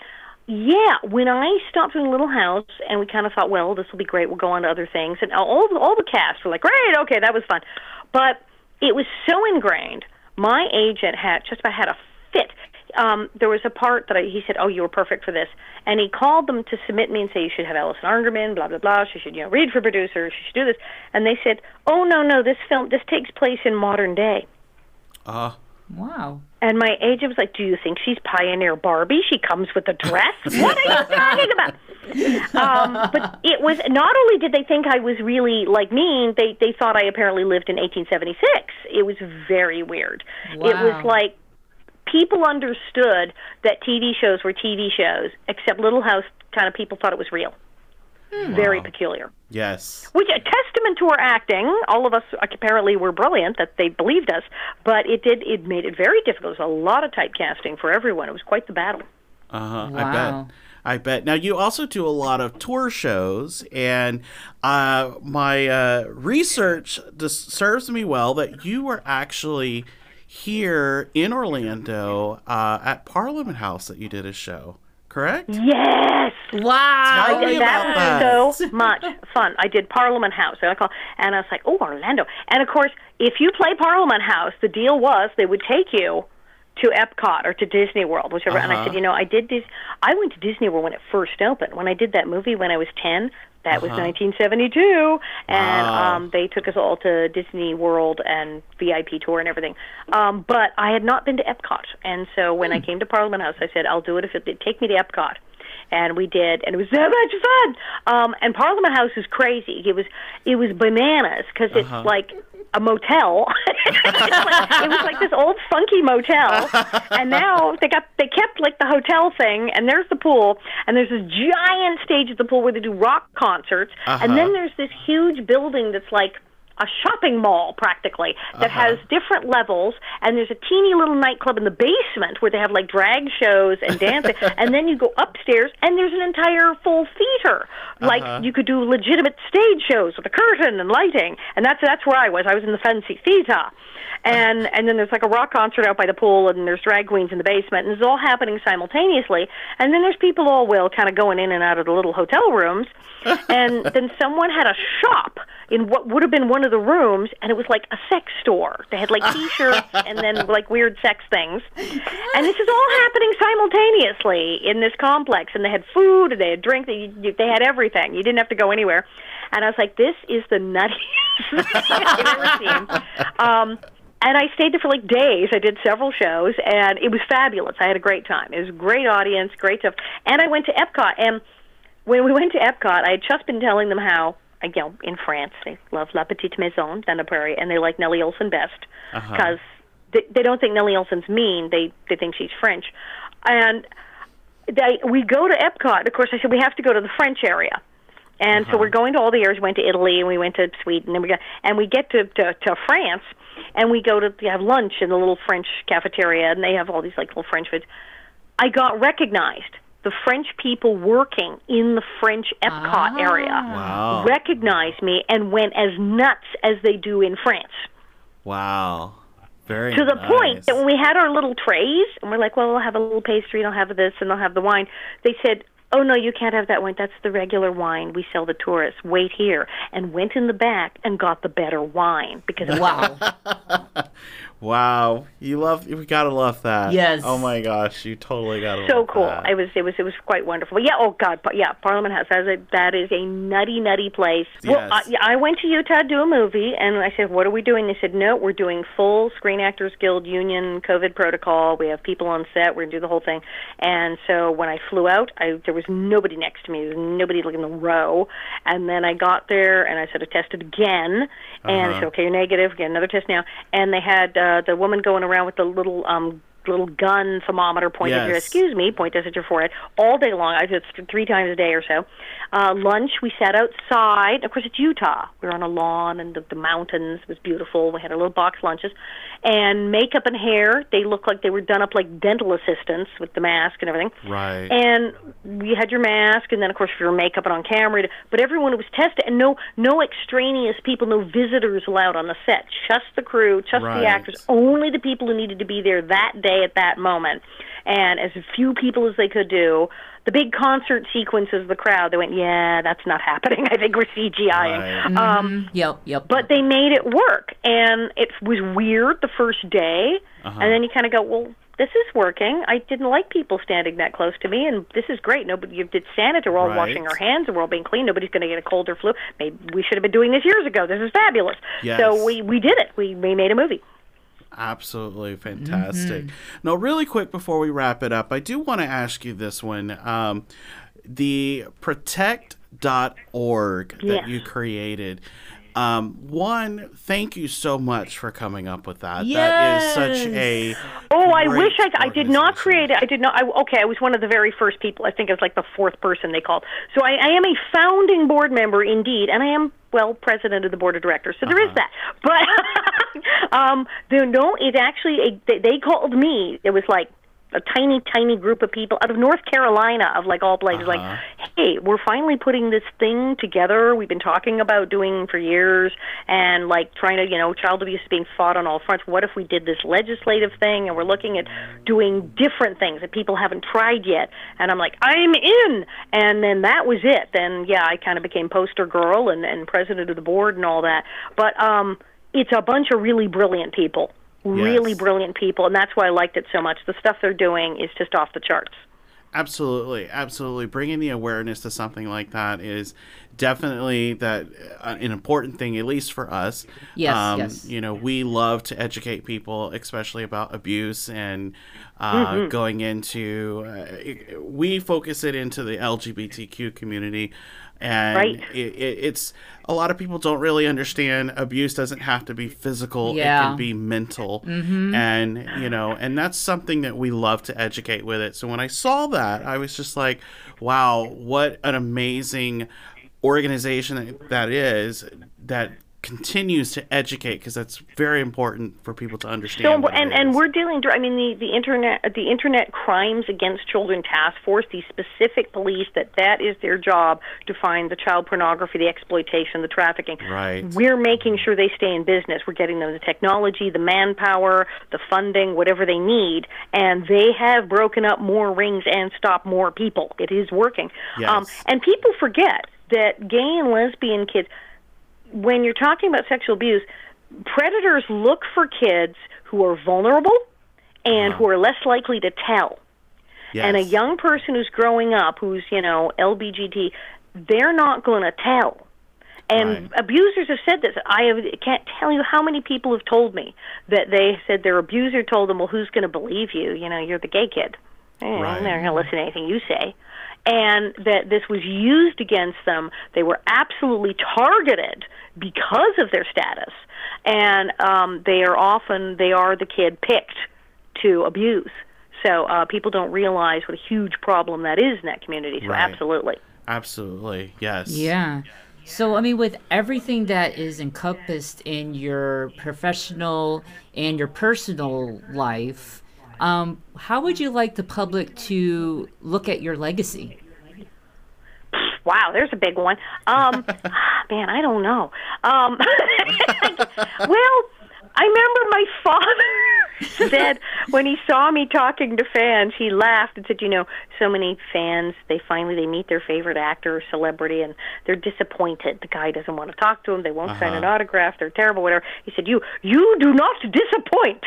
yeah, when I stopped in Little House and we kind of thought, well, this will be great. We'll go on to other things, and all all the cast were like, great, okay, that was fun, but it was so ingrained. My agent had just about had a fit. Um, there was a part that I, he said, "Oh, you were perfect for this," and he called them to submit me and say, "You should have Alison Arngrim, blah blah blah. She should, you know, read for producers. She should do this." And they said, "Oh no, no, this film this takes place in modern day." Uh, Wow. And my agent was like, "Do you think she's Pioneer Barbie? She comes with a dress. what are you talking about?" Um, but it was not only did they think I was really like mean, they they thought I apparently lived in 1876. It was very weird. It was like people understood that TV shows were TV shows, except Little House kind of people thought it was real. Very peculiar. Yes. Which a testament to our acting. All of us apparently were brilliant that they believed us, but it did it made it very difficult. It was a lot of typecasting for everyone. It was quite the battle. Uh huh. I bet. I bet. Now you also do a lot of tour shows, and uh, my uh, research just serves me well that you were actually here in Orlando uh, at Parliament House that you did a show. Correct? Yes. Wow. Tell me that about was so [laughs] much fun. I did Parliament House, and I call, and I was like, "Oh, Orlando!" And of course, if you play Parliament House, the deal was they would take you to Epcot or to Disney World, whichever. And I Uh-huh. said, you know, I did this. I went to Disney World when it first opened. When I did that movie when I was ten, that was 1972, and Uh-huh. Wow. um, they took us all to Disney World and VIP tour and everything. Um, but I had not been to Epcot, and so when Hmm. I came to Parliament House, I said, I'll do it if it take me to Epcot and we did, and it was so much fun. Um, and Parliament House is crazy. It was it was bananas because it's Uh-huh. like a motel. Like- [laughs] it was like this old funky motel, and now they got they kept like the hotel thing, and there's the pool, and there's this giant stage at the pool where they do rock concerts, Uh-huh. and then there's this huge building that's like a shopping mall practically that Uh-huh. has different levels. And there's a teeny little nightclub in the basement where they have like drag shows and dancing. [laughs] And then you go upstairs and there's an entire full theater. Like Uh-huh. you could do legitimate stage shows with a curtain and lighting. And that's that's where I was. I was in the fancy theater and and then there's like a rock concert out by the pool and there's drag queens in the basement and it's all happening simultaneously. And then there's people all will kind of going in and out of the little hotel rooms. [laughs] And then someone had a shop in what would have been one of the rooms and it was like a sex store. They had like t-shirts [laughs] and then like weird sex things. And this is all happening simultaneously in this complex. And they had food and they had drink they, you- they had everything. You didn't have to go anywhere. And i was like this is the nuttiest [laughs] thing i've ever seen. Um and I stayed there for like days. I did several shows, and it was fabulous. I had a great time. It was a great audience, great stuff. And I went to Epcot, and when we [laughs] went to Epcot, I had just been telling them how, you know, in France they love La Petite Maison, dans la Prairie, and they like Nellie Oleson best Uh-huh. because they, they don't think Nellie Oleson's mean. They they think she's French, and they we go to Epcot. Of course, I said we have to go to the French area. And so we're going to all the areas. We went to Italy and we went to Sweden and we got and we get to, to to France and we go to they have lunch in the little French cafeteria and they have all these like little French foods. I got recognized. The French people working in the French Epcot ah. area Wow. recognized me and went as nuts as they do in France. Wow. Very To the nice. point that when we had our little trays and we're like, well, we'll have a little pastry, and I'll have this, and I'll have the wine. They said, oh no, you can't have that wine. That's the regular wine we sell the tourists. Wait here, and went in the back and got the better wine because Wow. [laughs] Wow. You love you gotta love that. Yes. Oh my gosh, you totally gotta so love cool. that. It was it was it was quite wonderful. Yeah. Oh God. Yeah. Parliament House. That is a, that is a nutty nutty place. Well, Yes. I, I went to Utah to do a movie, and I said, "What are we doing?" They said, "No, we're doing full Screen Actors Guild Union COVID protocol. We have people on set. We're gonna do the whole thing." And so when I flew out, I there was nobody next to me. There was nobody like in the row. And then I got there, and I sort of tested again, and I said, "Okay, you're negative. Get another test now." And they had uh, the woman going around with the little um little gun thermometer pointed at your excuse me, point this at your forehead all day long. I did it three times a day or so. Uh, lunch, we sat outside. Of course, it's Utah. We were on a lawn and the, the mountains. It was beautiful. We had our little box lunches. And makeup and hair, they looked like they were done up like dental assistants with the mask and everything. Right. And you had your mask, and then of course your makeup and on camera. But everyone was tested, and no no extraneous people, no visitors allowed on the set. Just the crew, just Right. the actors, only the people who needed to be there that day at that moment, and as few people as they could do. The big concert sequences, the crowd, they went, yeah, that's not happening. [laughs] I think we're CGIing. Right. Um, Yep. Yep. but they made it work, and it was weird the first day, Uh-huh. and then you kind of go, well, this is working. I didn't like people standing that close to me, and this is great. Nobody, you did sanitize. We're all Right. washing our hands, and we're all being clean. Nobody's going to get a cold or flu. Maybe we should have been doing this years ago. This is fabulous. Yes. So we we did it. We we made a movie. Absolutely fantastic. Mm-hmm. Now, really quick before we wrap it up, I do want to ask you this one. Um, the protect.org that Yes. you created. Um, one, thank you so much for coming up with that. That is such a. Oh, I wish I, I did not create it. I did not. I, okay, I was one of the very first people. I think I was like the fourth person they called. So I, I am a founding board member indeed, and I am well president of the board of directors. So there is that. But [laughs] um, there, no, it actually a, they, they called me. It was like a tiny, tiny group of people out of North Carolina, of like all places. Like, hey, we're finally putting this thing together. We've been talking about doing for years, and like trying to, you know, child abuse is being fought on all fronts. What if we did this legislative thing, and we're looking at doing different things that people haven't tried yet? And I'm like, I'm in. And then that was it. Then yeah, I kind of became poster girl and and president of the board and all that. But um, it's a bunch of really brilliant people really Yes. brilliant people and that's why I liked it so much. The stuff they're doing is just off the charts. Absolutely, absolutely. Bringing the awareness to something like that is definitely that uh, an important thing, at least for us. Yes, um, yes. You know, we love to educate people, especially about abuse and uh, Mm-hmm. going into. Uh, we focus it into the LGBTQ community, and Right. it, it, it's a lot of people don't really understand. Abuse doesn't have to be physical; yeah. it can be mental, mm-hmm. and you know, and that's something that we love to educate with it. So when I saw that, I was just like, "Wow, what an amazing organization that, that is that continues to educate because that's very important for people to understand." So and and we're dealing. I mean, the the internet the internet crimes against children task force, the specific police that that is their job to find the child pornography, the exploitation, the trafficking. Right. We're making sure they stay in business. We're getting them the technology, the manpower, the funding, whatever they need, and they have broken up more rings and stopped more people. It is working. Um, Yes. and people forget that gay and lesbian kids when you're talking about sexual abuse, predators look for kids who are vulnerable and who are less likely to tell. Yes. And a young person who's growing up, who's, you know, LBGT, they're not going to tell. And Right. abusers have said this. I have, can't tell you how many people have told me that they said their abuser told them, "Well, who's going to believe you? You know, you're the gay kid. Eh, Right. They're not going to listen to anything you say." And that this was used against them. They were absolutely targeted because of their status, and um, they are often they are the kid picked to abuse. So uh, people don't realize what a huge problem that is in that community. So Right. absolutely. Absolutely, yes. Yeah. So, I mean, with everything that is encompassed in your professional and your personal life, um, how would you like the public to look at your legacy? Wow, there's a big one. Um, [laughs] man, I don't know. Um, [laughs] well, I remember my father [laughs] said when he saw me talking to fans, he laughed and said, "You know, so many fans they finally they meet their favorite actor or celebrity and they're disappointed. The guy doesn't want to talk to them. They won't sign an autograph. They're terrible. Whatever." He said, "You you do not disappoint."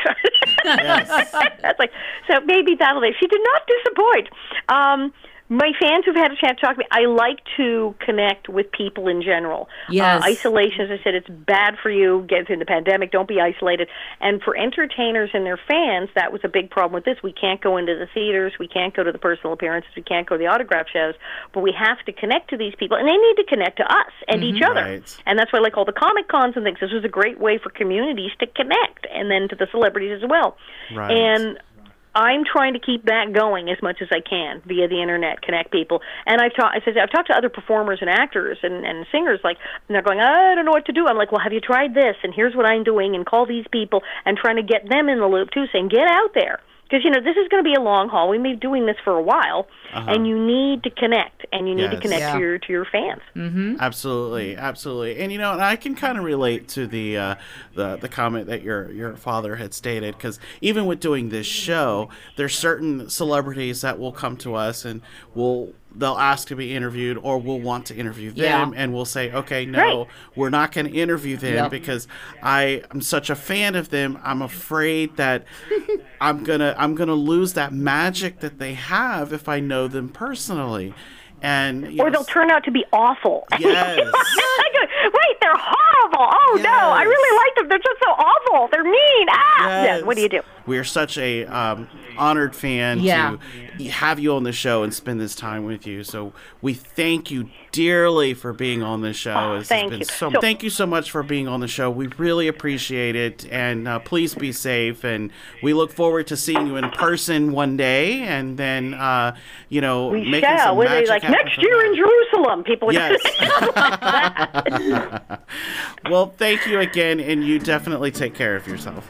[laughs] That's like so maybe that'll be. She did not disappoint. Um, my fans who've had a chance to talk to me, I like to connect with people in general. Yes. Uh, isolation, as I said, it's bad for you. Get through the pandemic. Don't be isolated. And for entertainers and their fans, that was a big problem with this. We can't go into the theaters. We can't go to the personal appearances. We can't go to the autograph shows. But we have to connect to these people, and they need to connect to us and each other. Right. And that's why I like all the comic cons and things. This was a great way for communities to connect, and then to the celebrities as well. Right. And I'm trying to keep that going as much as I can via the internet, connect people. And I've talked, I said, I've talked to other performers and actors and, and singers, like, and they're going, I don't know what to do. I'm like, well, have you tried this? And here's what I'm doing, and call these people, and trying to get them in the loop too, saying, get out there. Because, you know, this is going to be a long haul. We've been doing this for a while, and you need to connect, and you need to connect Yeah. to your to your fans. Absolutely, absolutely, and you know, and I can kind of relate to the uh, the the comment that your your father had stated because even with doing this show, there's certain celebrities that will come to us and will they'll ask to be interviewed or we'll want to interview them Yeah. and we'll say okay no Right. we're not going to interview them Yep. because i am such a fan of them i'm afraid that [laughs] i'm gonna i'm gonna lose that magic that they have if i know them personally and Or know, they'll turn out to be awful. [laughs] Yes. Wait, they're horrible. Oh no, I really like them. They're just so awful. They're mean. Ah, yeah. What do you do? We're such a um, honored fan Yeah. to have you on the show and spend this time with you. So we thank you dearly for being on the show. Oh, thank been you. So, So- thank you so much for being on the show. We really appreciate it, and uh, please be safe. And we look forward to seeing you in person one day, and then uh, you know We making shall. some Were they magic like next year that. in Jerusalem? People Yes. that. [laughs] [laughs] well, thank you again, and you definitely take care of yourself.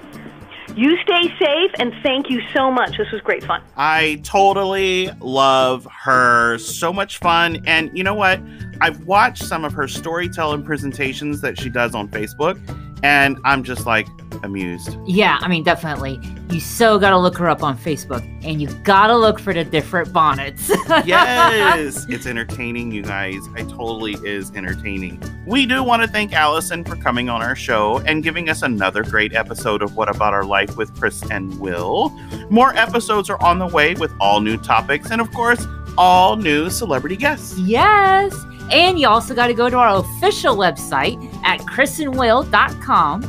You stay safe, and thank you so much. This was great fun. I totally love her. So much fun. And you know what? I've watched some of her storytelling presentations that she does on Facebook, and I'm just like amused. Yeah, I mean, definitely. You so gotta look her up on Facebook, and you gotta look for the different bonnets. [laughs] Yes, it's entertaining, you guys. It totally is entertaining. We do want to thank Alison for coming on our show and giving us another great episode of What About Our Life with Chris and Will. More episodes are on the way with all new topics and, of course, all new celebrity guests. yes. And you also gotta go to our official website at chrisandwill.com,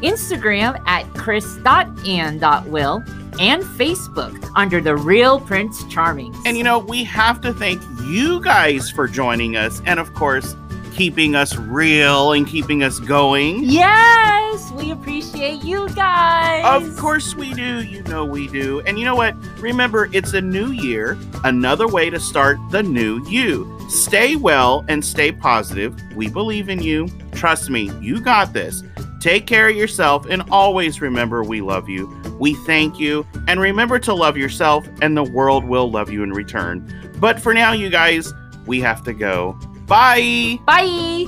Instagram at chris.and.will, and Facebook under The Real Prince Charming. And you know, we have to thank you guys for joining us and, of course, keeping us real and keeping us going. Yes, we appreciate you guys. Of course we do. You know we do. And you know what? Remember, it's a new year, another way to start the new you. Stay well and stay positive. We believe in you. Trust me, you got this. Take care of yourself and always remember we love you. We thank you. And remember to love yourself, and the world will love you in return. But for now, you guys, we have to go. Bye. Bye.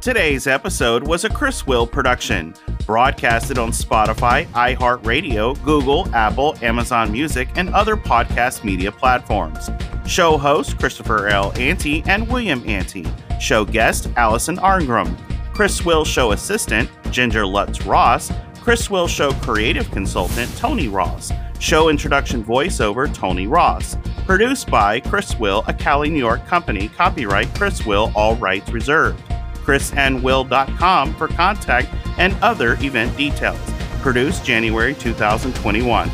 Today's episode was a Chris Will production, broadcasted on Spotify, iHeartRadio, Google, Apple, Amazon Music, and other podcast media platforms. Show host Christopher L. Ante and William Ante. Show guest Alison Arngrim. Chris Will Show assistant Ginger Lutz Ross. Chris Will Show creative consultant Tony Ross. Show introduction voiceover Tony Ross. Produced by Chris Will, a Cali, New York company. Copyright Chris Will, all rights reserved chrisandwill.com for contact and other event details. Produced January 2021.